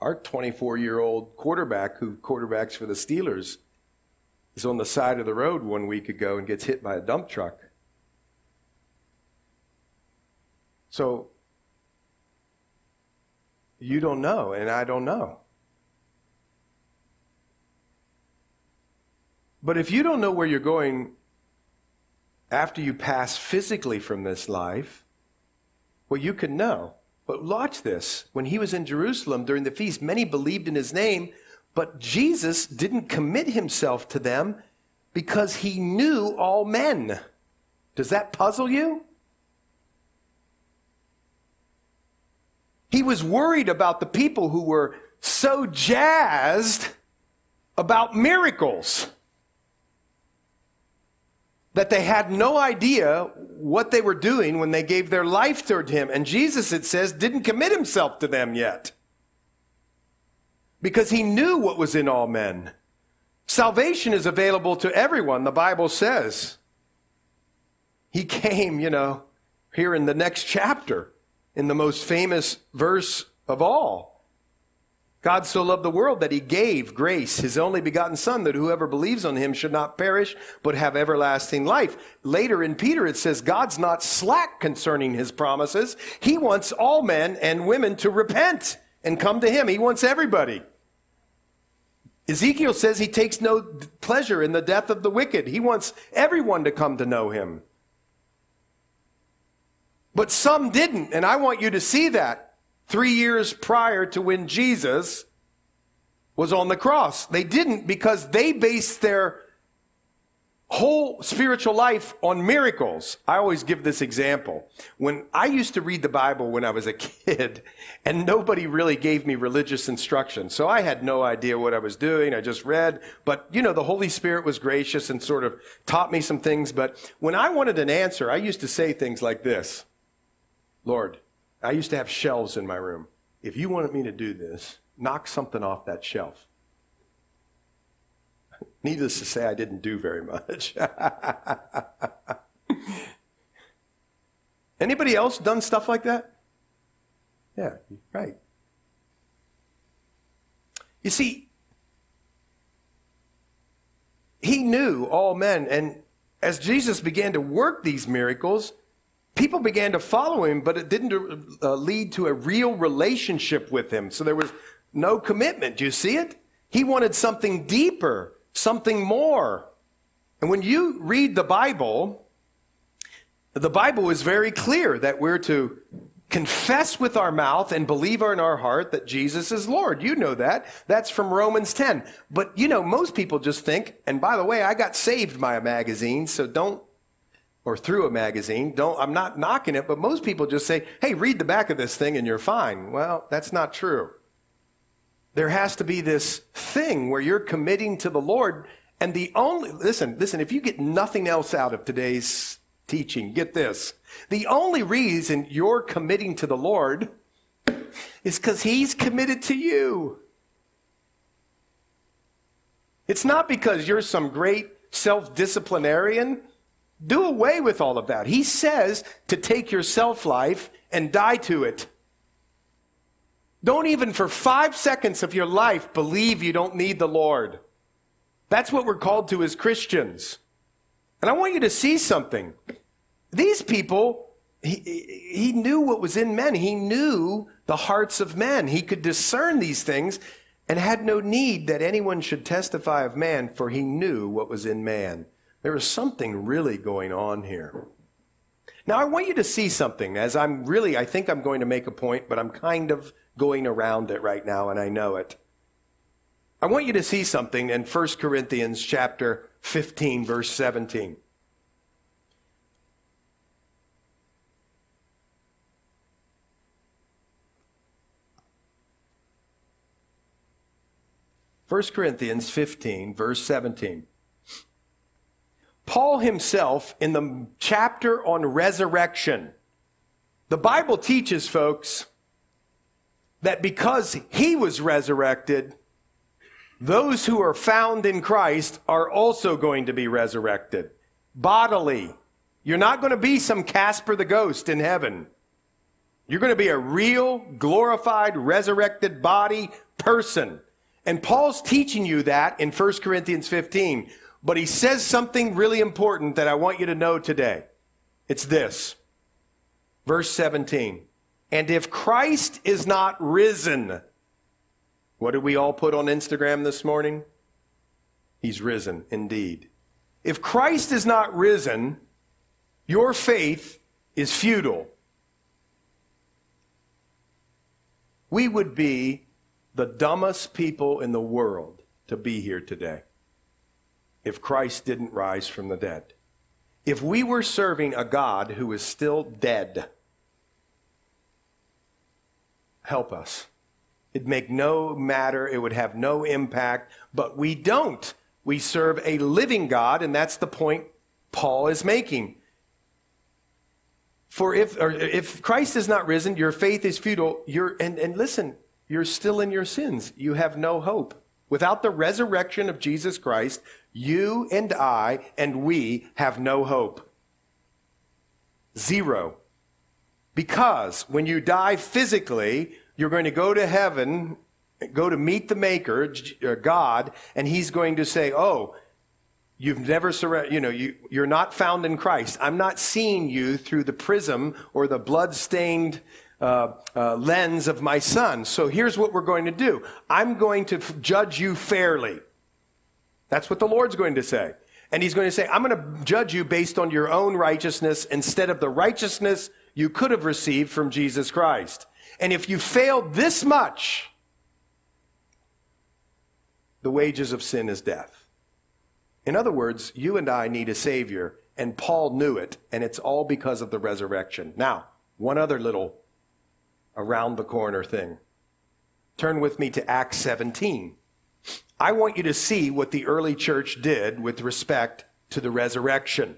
our 24 year old quarterback who quarterbacks for the Steelers is on the side of the road one week ago and gets hit by a dump truck. So you don't know, and I don't know. But if you don't know where you're going after you pass physically from this life, well, you can know. But watch this. When he was in Jerusalem during the feast, many believed in his name, but Jesus didn't commit himself to them because he knew all men. Does that puzzle you? He was worried about the people who were so jazzed about miracles that they had no idea what they were doing when they gave their life toward him. And Jesus, it says, didn't commit himself to them yet because he knew what was in all men. Salvation is available to everyone, the Bible says. He came, you know, here in the next chapter, in the most famous verse of all. God so loved the world that he gave grace, his only begotten son, that whoever believes on him should not perish, but have everlasting life. Later in Peter, it says God's not slack concerning his promises. He wants all men and women to repent and come to him. He wants everybody. Ezekiel says he takes no pleasure in the death of the wicked. He wants everyone to come to know him. But some didn't, and I want you to see that three years prior to when Jesus was on the cross. They didn't because they based their whole spiritual life on miracles. I always give this example. When I used to read the Bible when I was a kid, and nobody really gave me religious instruction. So I had no idea what I was doing. I just read. But, you know, the Holy Spirit was gracious and sort of taught me some things. But when I wanted an answer, I used to say things like this Lord, I used to have shelves in my room. If you wanted me to do this, knock something off that shelf. Needless to say, I didn't do very much. Anybody else done stuff like that? Yeah, right. You see, he knew all men, and as Jesus began to work these miracles, people began to follow him, but it didn't uh, lead to a real relationship with him. So there was no commitment. Do you see it? He wanted something deeper something more. And when you read the Bible, the Bible is very clear that we're to confess with our mouth and believe in our heart that Jesus is Lord. You know that. That's from Romans 10. But you know, most people just think, and by the way, I got saved by a magazine, so don't, or through a magazine, don't, I'm not knocking it, but most people just say, hey, read the back of this thing and you're fine. Well, that's not true. There has to be this thing where you're committing to the Lord. And the only, listen, listen, if you get nothing else out of today's teaching, get this. The only reason you're committing to the Lord is because He's committed to you. It's not because you're some great self disciplinarian. Do away with all of that. He says to take your self life and die to it. Don't even for five seconds of your life believe you don't need the Lord. That's what we're called to as Christians. And I want you to see something. These people, he, he knew what was in men. He knew the hearts of men. He could discern these things and had no need that anyone should testify of man, for he knew what was in man. There was something really going on here. Now, I want you to see something as I'm really, I think I'm going to make a point, but I'm kind of going around it right now, and I know it. I want you to see something in 1 Corinthians chapter 15, verse 17. First Corinthians 15, verse 17. Paul himself, in the chapter on resurrection, the Bible teaches, folks, that because he was resurrected, those who are found in Christ are also going to be resurrected bodily. You're not going to be some Casper the Ghost in heaven. You're going to be a real, glorified, resurrected body person. And Paul's teaching you that in 1 Corinthians 15. But he says something really important that I want you to know today. It's this. Verse 17. And if Christ is not risen, what did we all put on Instagram this morning? He's risen indeed. If Christ is not risen, your faith is futile. We would be the dumbest people in the world to be here today if Christ didn't rise from the dead. If we were serving a God who is still dead, help us. It'd make no matter, it would have no impact, but we don't. We serve a living God, and that's the point Paul is making. For if, if Christ is not risen, your faith is futile. You're, and, and listen, you're still in your sins. You have no hope. Without the resurrection of Jesus Christ, you and I and we have no hope. Zero. Because when you die physically, you're going to go to heaven, go to meet the Maker, uh, God, and He's going to say, Oh, you've never surrendered, you know, you, you're not found in Christ. I'm not seeing you through the prism or the blood stained uh, uh, lens of my son. So here's what we're going to do I'm going to f- judge you fairly. That's what the Lord's going to say. And he's going to say, I'm going to judge you based on your own righteousness instead of the righteousness you could have received from Jesus Christ. And if you failed this much, the wages of sin is death. In other words, you and I need a Savior, and Paul knew it, and it's all because of the resurrection. Now, one other little around the corner thing. Turn with me to Acts 17. I want you to see what the early church did with respect to the resurrection.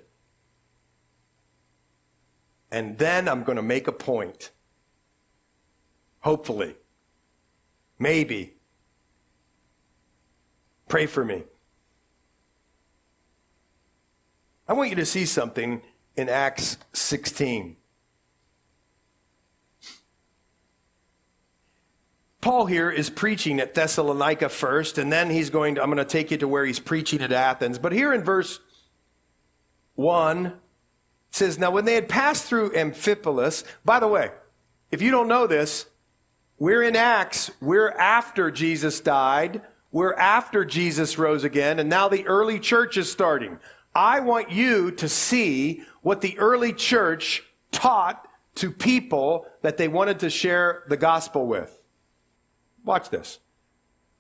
And then I'm going to make a point. Hopefully. Maybe. Pray for me. I want you to see something in Acts 16. Paul here is preaching at Thessalonica first, and then he's going to, I'm going to take you to where he's preaching at Athens. But here in verse 1, it says, Now when they had passed through Amphipolis, by the way, if you don't know this, we're in Acts. We're after Jesus died. We're after Jesus rose again, and now the early church is starting. I want you to see what the early church taught to people that they wanted to share the gospel with. Watch this.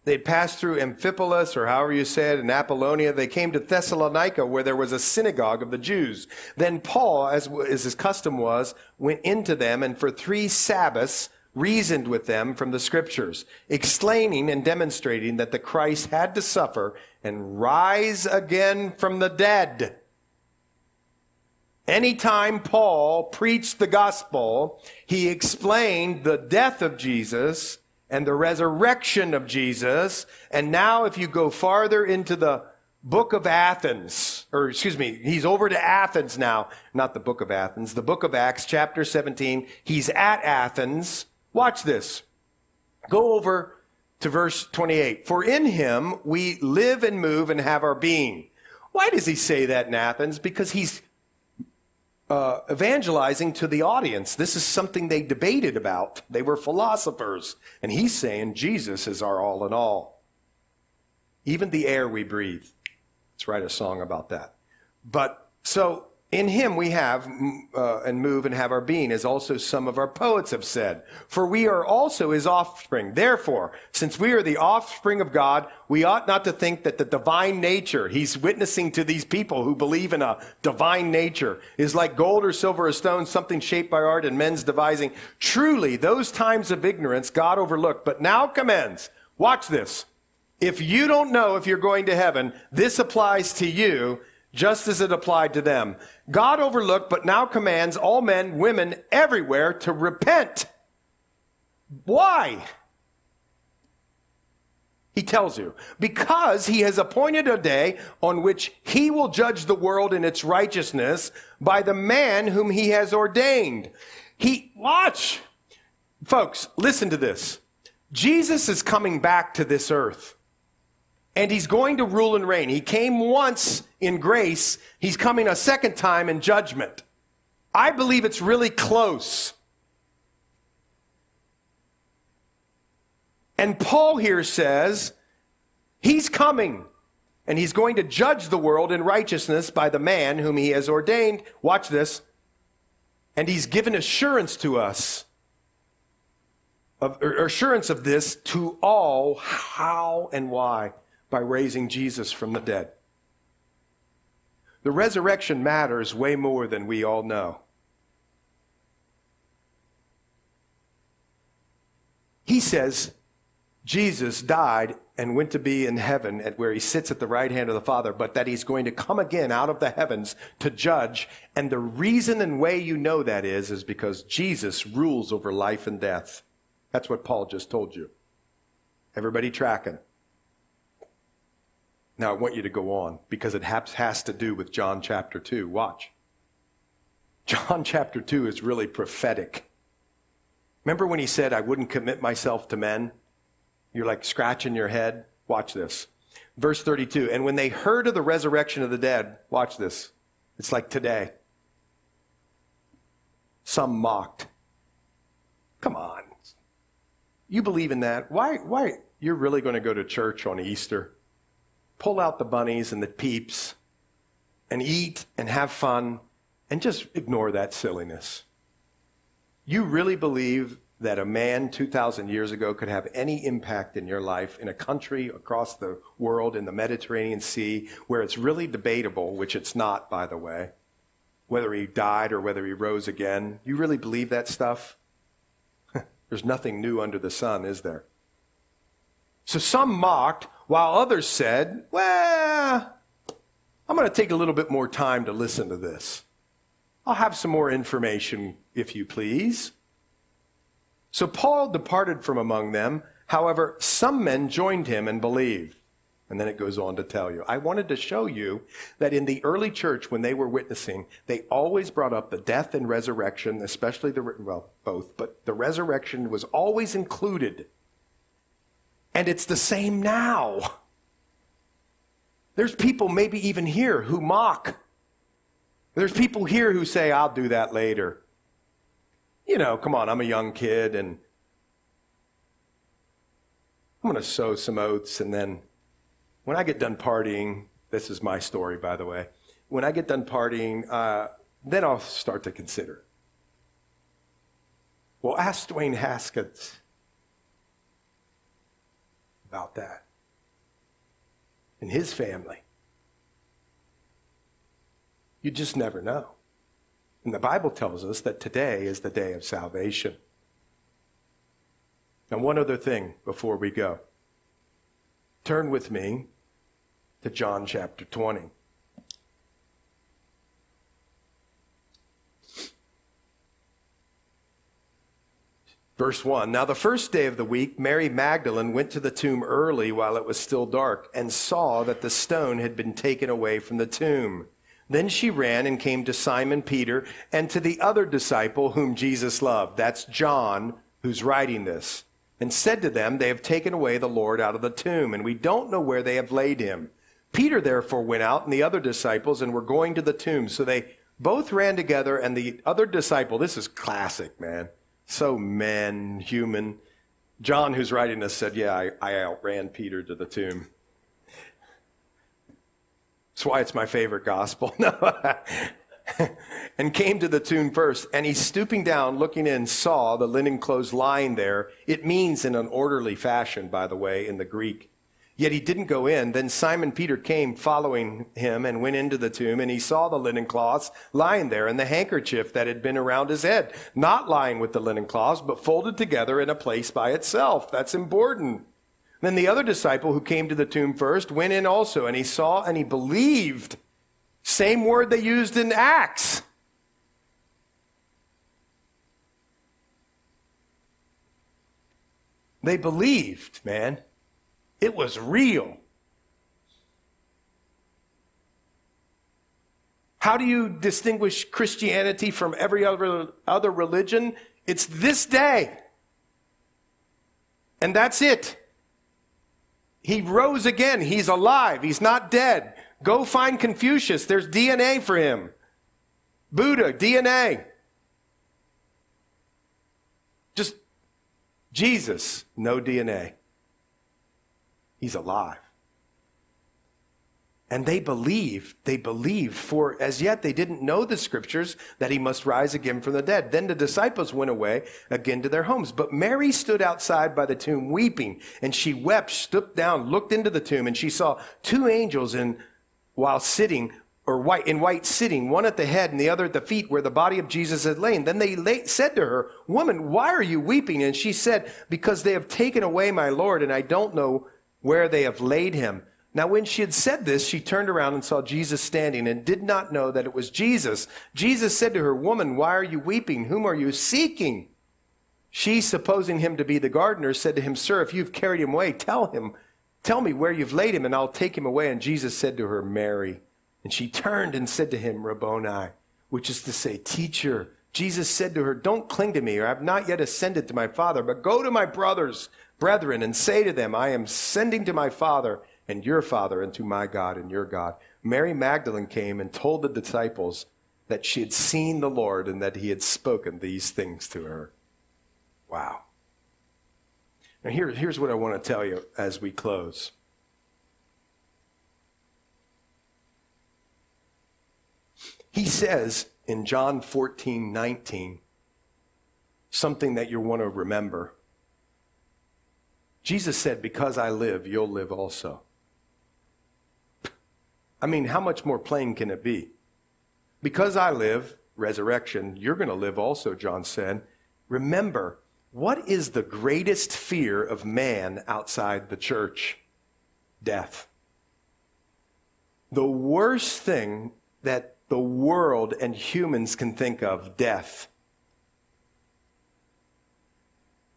They'd passed through Amphipolis, or however you say it, in Apollonia. They came to Thessalonica, where there was a synagogue of the Jews. Then Paul, as, as his custom was, went into them, and for three Sabbaths reasoned with them from the scriptures, explaining and demonstrating that the Christ had to suffer and rise again from the dead. Anytime Paul preached the gospel, he explained the death of Jesus and the resurrection of Jesus. And now, if you go farther into the book of Athens, or excuse me, he's over to Athens now, not the book of Athens, the book of Acts, chapter 17. He's at Athens. Watch this. Go over to verse 28. For in him we live and move and have our being. Why does he say that in Athens? Because he's uh, evangelizing to the audience. This is something they debated about. They were philosophers. And he's saying Jesus is our all in all. Even the air we breathe. Let's write a song about that. But so in him we have uh, and move and have our being, as also some of our poets have said. For we are also his offspring. Therefore, since we are the offspring of God, we ought not to think that the divine nature, he's witnessing to these people who believe in a divine nature, is like gold or silver or stone, something shaped by art and men's devising. Truly, those times of ignorance God overlooked, but now commends. Watch this. If you don't know if you're going to heaven, this applies to you just as it applied to them. God overlooked, but now commands all men, women, everywhere to repent. Why? He tells you, because he has appointed a day on which he will judge the world in its righteousness by the man whom he has ordained. He, watch. Folks, listen to this. Jesus is coming back to this earth and he's going to rule and reign. He came once in grace, he's coming a second time in judgment. I believe it's really close. And Paul here says he's coming and he's going to judge the world in righteousness by the man whom he has ordained. Watch this. And he's given assurance to us of assurance of this to all how and why by raising Jesus from the dead. The resurrection matters way more than we all know. He says Jesus died and went to be in heaven at where he sits at the right hand of the Father, but that he's going to come again out of the heavens to judge. And the reason and way you know that is, is because Jesus rules over life and death. That's what Paul just told you. Everybody tracking? Now, I want you to go on because it has to do with John chapter 2. Watch. John chapter 2 is really prophetic. Remember when he said, I wouldn't commit myself to men? You're like scratching your head. Watch this. Verse 32 And when they heard of the resurrection of the dead, watch this. It's like today. Some mocked. Come on. You believe in that? Why? Why? You're really going to go to church on Easter? Pull out the bunnies and the peeps and eat and have fun and just ignore that silliness. You really believe that a man 2,000 years ago could have any impact in your life in a country across the world in the Mediterranean Sea where it's really debatable, which it's not, by the way, whether he died or whether he rose again. You really believe that stuff? There's nothing new under the sun, is there? So some mocked, while others said, well, I'm going to take a little bit more time to listen to this. I'll have some more information, if you please. So Paul departed from among them. However, some men joined him and believed. And then it goes on to tell you. I wanted to show you that in the early church, when they were witnessing, they always brought up the death and resurrection, especially the, well, both, but the resurrection was always included. And it's the same now. There's people maybe even here who mock. There's people here who say, I'll do that later you know, come on, I'm a young kid and I'm going to sow some oats. And then when I get done partying, this is my story, by the way. When I get done partying, uh, then I'll start to consider. Well, ask Dwayne Haskins about that and his family. You just never know. And the Bible tells us that today is the day of salvation. And one other thing before we go. Turn with me to John chapter 20. Verse 1 Now, the first day of the week, Mary Magdalene went to the tomb early while it was still dark and saw that the stone had been taken away from the tomb. Then she ran and came to Simon Peter and to the other disciple whom Jesus loved. That's John who's writing this. And said to them, They have taken away the Lord out of the tomb, and we don't know where they have laid him. Peter therefore went out and the other disciples and were going to the tomb. So they both ran together, and the other disciple, this is classic, man. So man, human. John, who's writing this, said, Yeah, I, I outran Peter to the tomb. That's why it's my favorite gospel. and came to the tomb first. And he, stooping down, looking in, saw the linen clothes lying there. It means in an orderly fashion, by the way, in the Greek. Yet he didn't go in. Then Simon Peter came following him and went into the tomb, and he saw the linen cloths lying there and the handkerchief that had been around his head, not lying with the linen cloths, but folded together in a place by itself. That's important. Then the other disciple who came to the tomb first went in also, and he saw and he believed. Same word they used in Acts. They believed, man. It was real. How do you distinguish Christianity from every other, other religion? It's this day. And that's it. He rose again. He's alive. He's not dead. Go find Confucius. There's DNA for him. Buddha, DNA. Just Jesus, no DNA. He's alive. And they believed, they believed, for as yet they didn't know the scriptures that he must rise again from the dead. Then the disciples went away again to their homes. But Mary stood outside by the tomb weeping, and she wept, stooped down, looked into the tomb, and she saw two angels in, while sitting, or white, in white sitting, one at the head and the other at the feet where the body of Jesus had lain. Then they lay, said to her, Woman, why are you weeping? And she said, Because they have taken away my Lord, and I don't know where they have laid him. Now, when she had said this, she turned around and saw Jesus standing and did not know that it was Jesus. Jesus said to her, Woman, why are you weeping? Whom are you seeking? She, supposing him to be the gardener, said to him, Sir, if you've carried him away, tell him, tell me where you've laid him, and I'll take him away. And Jesus said to her, Mary. And she turned and said to him, Rabboni, which is to say, Teacher. Jesus said to her, Don't cling to me, or I have not yet ascended to my Father, but go to my brothers, brethren, and say to them, I am sending to my Father and your Father, and to my God and your God. Mary Magdalene came and told the disciples that she had seen the Lord and that he had spoken these things to her. Wow. Now, here, here's what I want to tell you as we close. He says in John 14, 19, something that you want to remember. Jesus said, Because I live, you'll live also. I mean, how much more plain can it be? Because I live, resurrection, you're going to live also, John said. Remember, what is the greatest fear of man outside the church? Death. The worst thing that the world and humans can think of, death,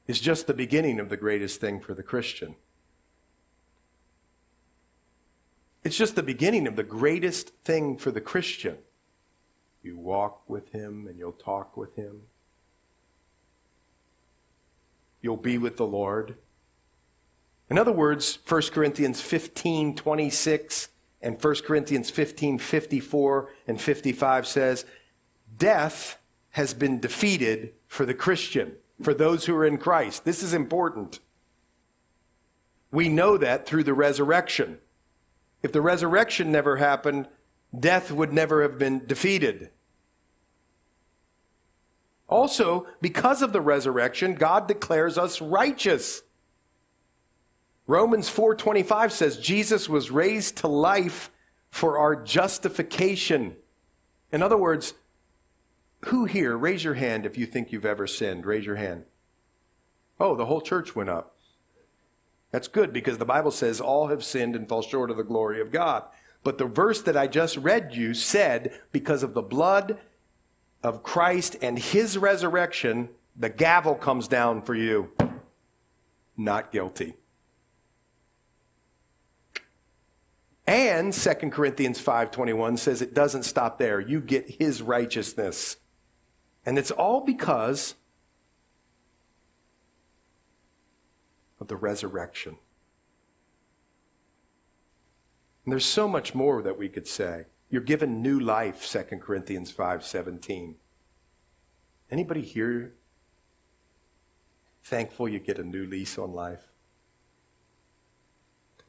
is just the beginning of the greatest thing for the Christian. It's just the beginning of the greatest thing for the Christian. You walk with him and you'll talk with him. You'll be with the Lord. In other words, 1 Corinthians 15 26 and 1 Corinthians 15 54 and 55 says, Death has been defeated for the Christian, for those who are in Christ. This is important. We know that through the resurrection. If the resurrection never happened, death would never have been defeated. Also, because of the resurrection, God declares us righteous. Romans 4:25 says Jesus was raised to life for our justification. In other words, who here, raise your hand if you think you've ever sinned. Raise your hand. Oh, the whole church went up. That's good because the Bible says all have sinned and fall short of the glory of God. But the verse that I just read you said, because of the blood of Christ and his resurrection, the gavel comes down for you. Not guilty. And 2 Corinthians 5:21 says it doesn't stop there. You get his righteousness. And it's all because of the resurrection. And there's so much more that we could say. You're given new life, 2 Corinthians 5:17. Anybody here thankful you get a new lease on life?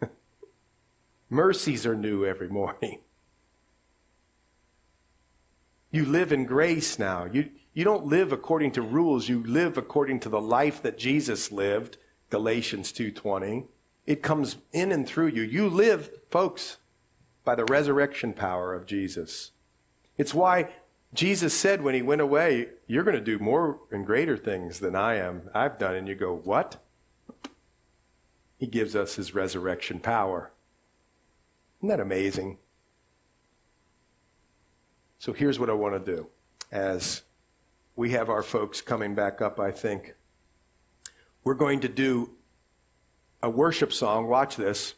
Mercies are new every morning. You live in grace now. You, you don't live according to rules. You live according to the life that Jesus lived. Galatians 2:20. It comes in and through you. You live, folks, by the resurrection power of Jesus. It's why Jesus said when he went away, You're going to do more and greater things than I am, I've done. And you go, What? He gives us his resurrection power. Isn't that amazing? So here's what I want to do as we have our folks coming back up, I think. We're going to do a worship song. Watch this.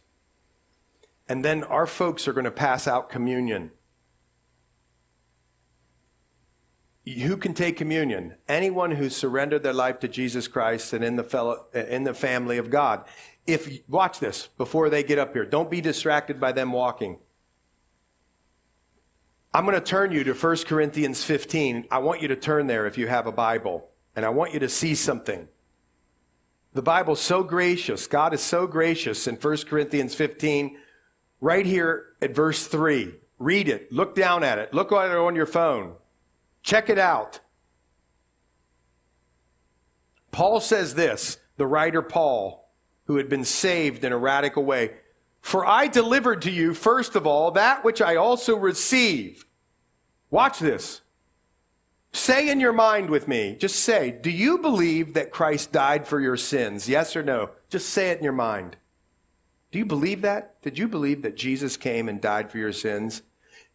And then our folks are going to pass out communion. Who can take communion? Anyone who surrendered their life to Jesus Christ and in the fellow, in the family of God. If watch this before they get up here. Don't be distracted by them walking. I'm going to turn you to 1 Corinthians 15. I want you to turn there if you have a Bible, and I want you to see something. The Bible's so gracious. God is so gracious in 1 Corinthians 15, right here at verse 3. Read it. Look down at it. Look at it on your phone. Check it out. Paul says this, the writer Paul, who had been saved in a radical way. For I delivered to you, first of all, that which I also received. Watch this. Say in your mind with me, just say, do you believe that Christ died for your sins? Yes or no? Just say it in your mind. Do you believe that? Did you believe that Jesus came and died for your sins?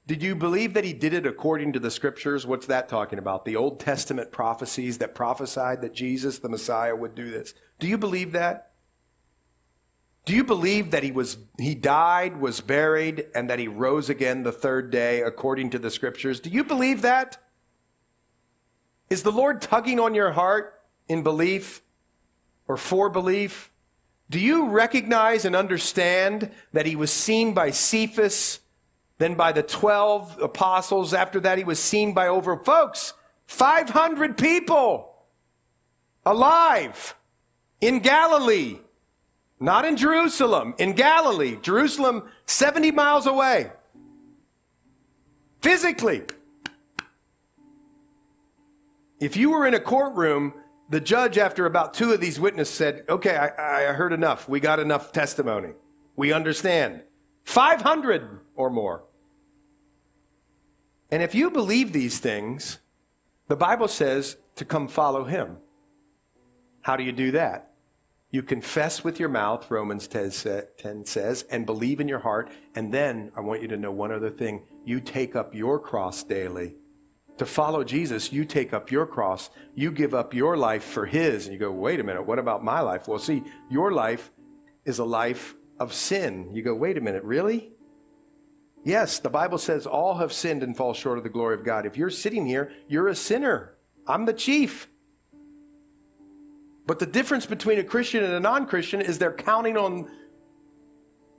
Did you believe that he did it according to the scriptures? What's that talking about? The Old Testament prophecies that prophesied that Jesus, the Messiah, would do this. Do you believe that? Do you believe that he was he died, was buried, and that he rose again the third day according to the scriptures? Do you believe that? Is the Lord tugging on your heart in belief or for belief? Do you recognize and understand that he was seen by Cephas, then by the 12 apostles? After that, he was seen by over, folks, 500 people alive in Galilee. Not in Jerusalem, in Galilee. Jerusalem, 70 miles away. Physically. If you were in a courtroom, the judge, after about two of these witnesses, said, Okay, I, I heard enough. We got enough testimony. We understand. 500 or more. And if you believe these things, the Bible says to come follow him. How do you do that? You confess with your mouth, Romans 10 says, and believe in your heart. And then I want you to know one other thing. You take up your cross daily. To follow Jesus, you take up your cross. You give up your life for his. And you go, wait a minute, what about my life? Well, see, your life is a life of sin. You go, wait a minute, really? Yes, the Bible says all have sinned and fall short of the glory of God. If you're sitting here, you're a sinner. I'm the chief. But the difference between a Christian and a non Christian is they're counting on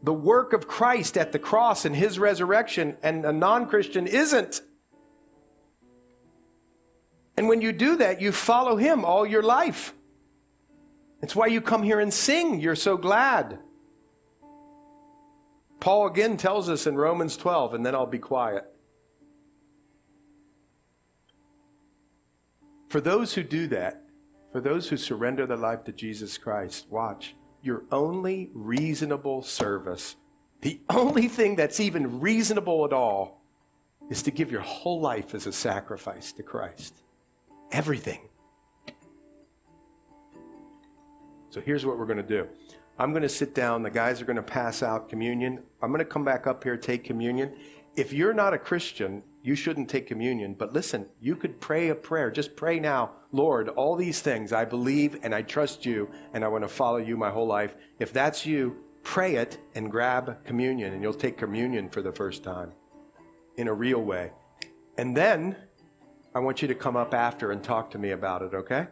the work of Christ at the cross and his resurrection, and a non Christian isn't. And when you do that, you follow him all your life. It's why you come here and sing. You're so glad. Paul again tells us in Romans 12, and then I'll be quiet. For those who do that, for those who surrender their life to Jesus Christ, watch, your only reasonable service, the only thing that's even reasonable at all, is to give your whole life as a sacrifice to Christ. Everything. So here's what we're going to do. I'm going to sit down. The guys are going to pass out communion. I'm going to come back up here, take communion. If you're not a Christian, you shouldn't take communion. But listen, you could pray a prayer. Just pray now, Lord, all these things I believe and I trust you and I want to follow you my whole life. If that's you, pray it and grab communion and you'll take communion for the first time in a real way. And then I want you to come up after and talk to me about it, okay?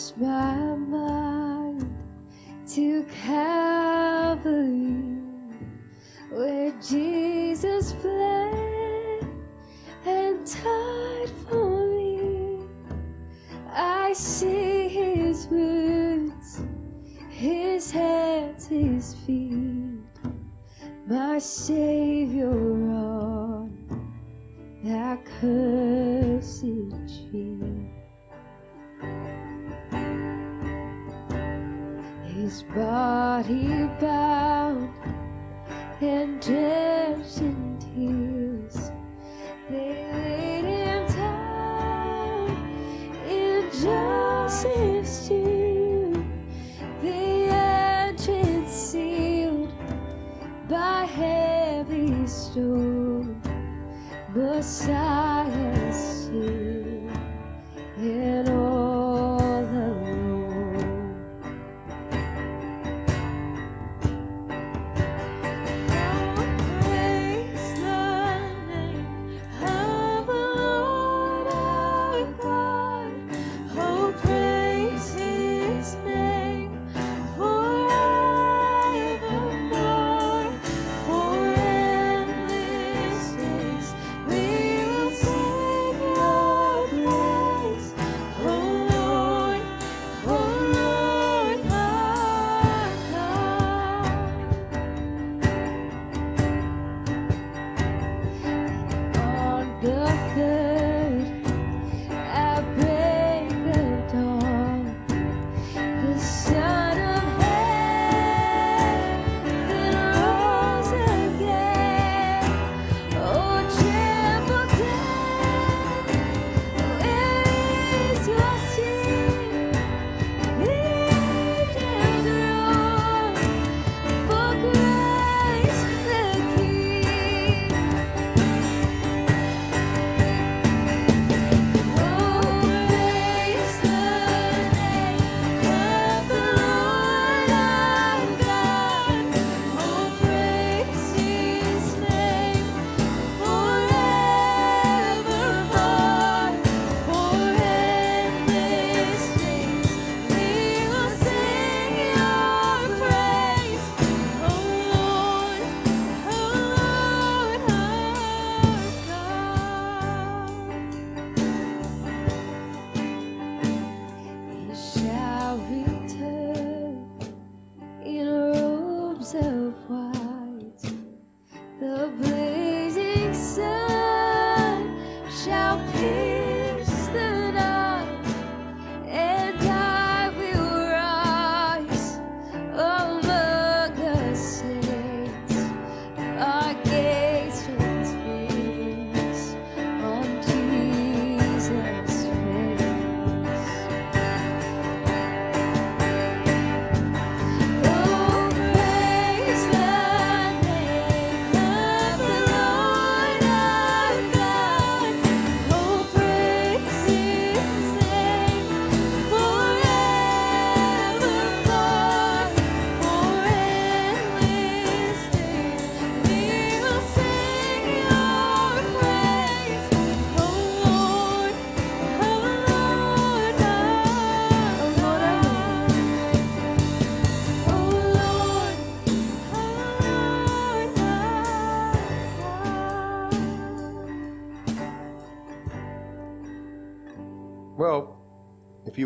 Cast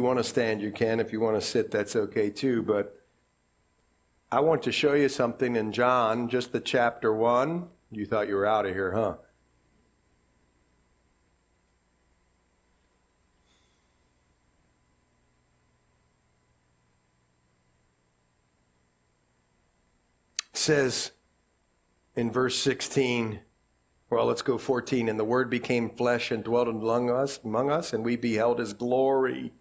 want to stand, you can. If you want to sit, that's okay too. But I want to show you something in John, just the chapter 1. You thought you were out of here, huh? Says in verse 16, well, let's go 14. And the Word became flesh and dwelt among us, among us, and we beheld His glory.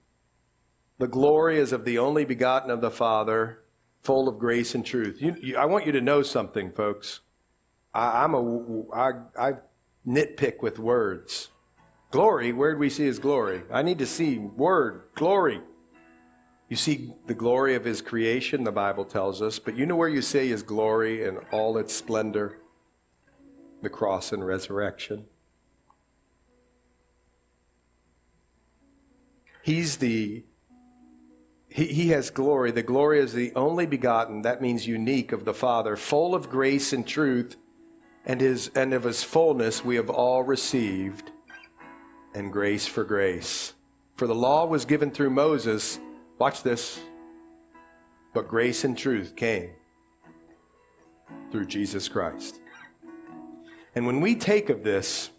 The glory is of the only begotten of the Father, full of grace and truth. You, you, I want you to know something, folks. I, I'm a, I, I nitpick with words. Glory, where do we see His glory? I need to see word, glory. You see the glory of His creation, the Bible tells us, but you know where you see His glory in all its splendor? the cross and resurrection. He's the he, he has glory. The glory is the only begotten, that means unique of the Father, full of grace and truth, and his and of his fullness we have all received, and grace for grace. For the law was given through Moses, watch this, but grace and truth came through Jesus Christ. And when we take of this,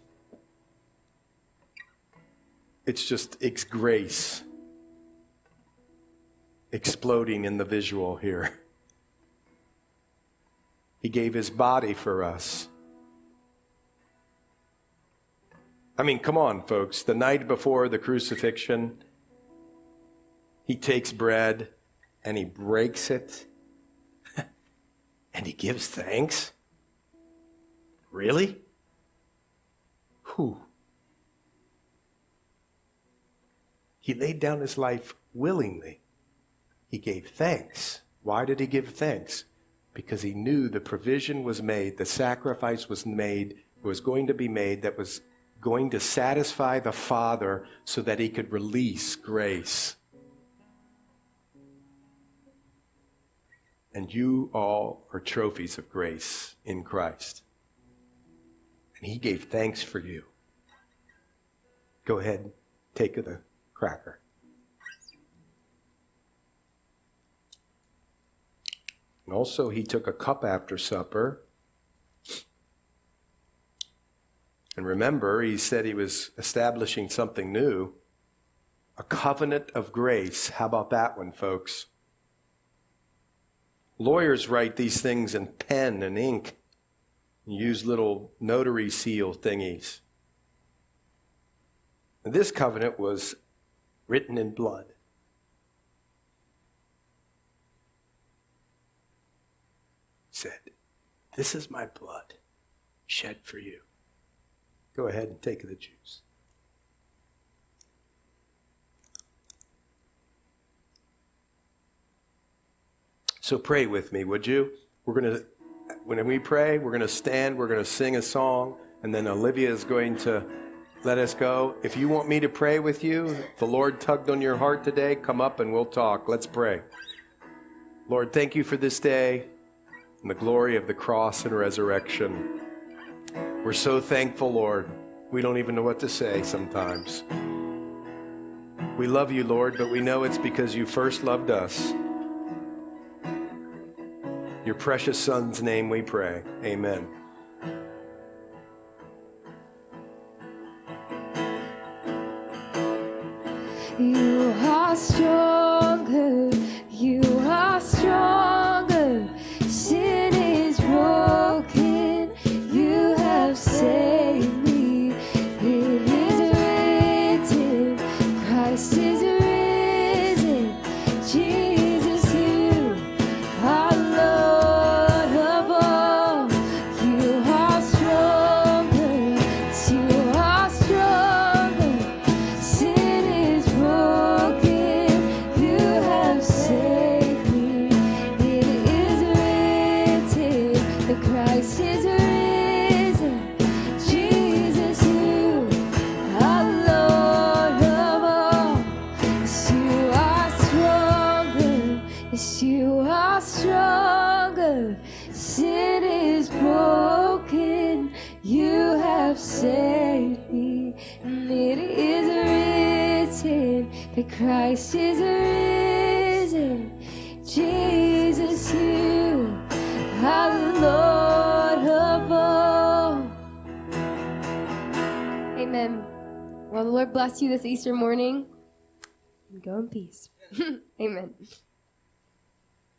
it's just it's grace exploding in the visual here. He gave his body for us. I mean, come on, folks. The night before the crucifixion, he takes bread and he breaks it and he gives thanks. Really? Who? He laid down his life willingly. He gave thanks. Why did he give thanks? Because he knew the provision was made, the sacrifice was made, was going to be made that was going to satisfy the Father so that he could release grace. And you all are trophies of grace in Christ and he gave thanks for you. Go ahead, take the cracker. And also, he took a cup after supper. And remember, he said he was establishing something new a covenant of grace. How about that one, folks? Lawyers write these things in pen and ink and use little notary seal thingies. And this covenant was written in blood. Said, This is my blood shed for you. Go ahead and take the juice. So pray with me, would you? We're going to when we pray, we're going to stand, we're going to sing a song, and then Olivia is going to let us go. If you want me to pray with you, the Lord tugged on your heart today, come up and we'll talk. Let's pray. Lord, thank you for this day and the glory of the cross and resurrection. We're so thankful, Lord. We don't even know what to say sometimes. We love you, Lord, but we know it's because you first loved us your precious Son's name we pray. Amen. You are stronger. You are stronger. Lord bless you this Easter morning. And go in peace. Amen.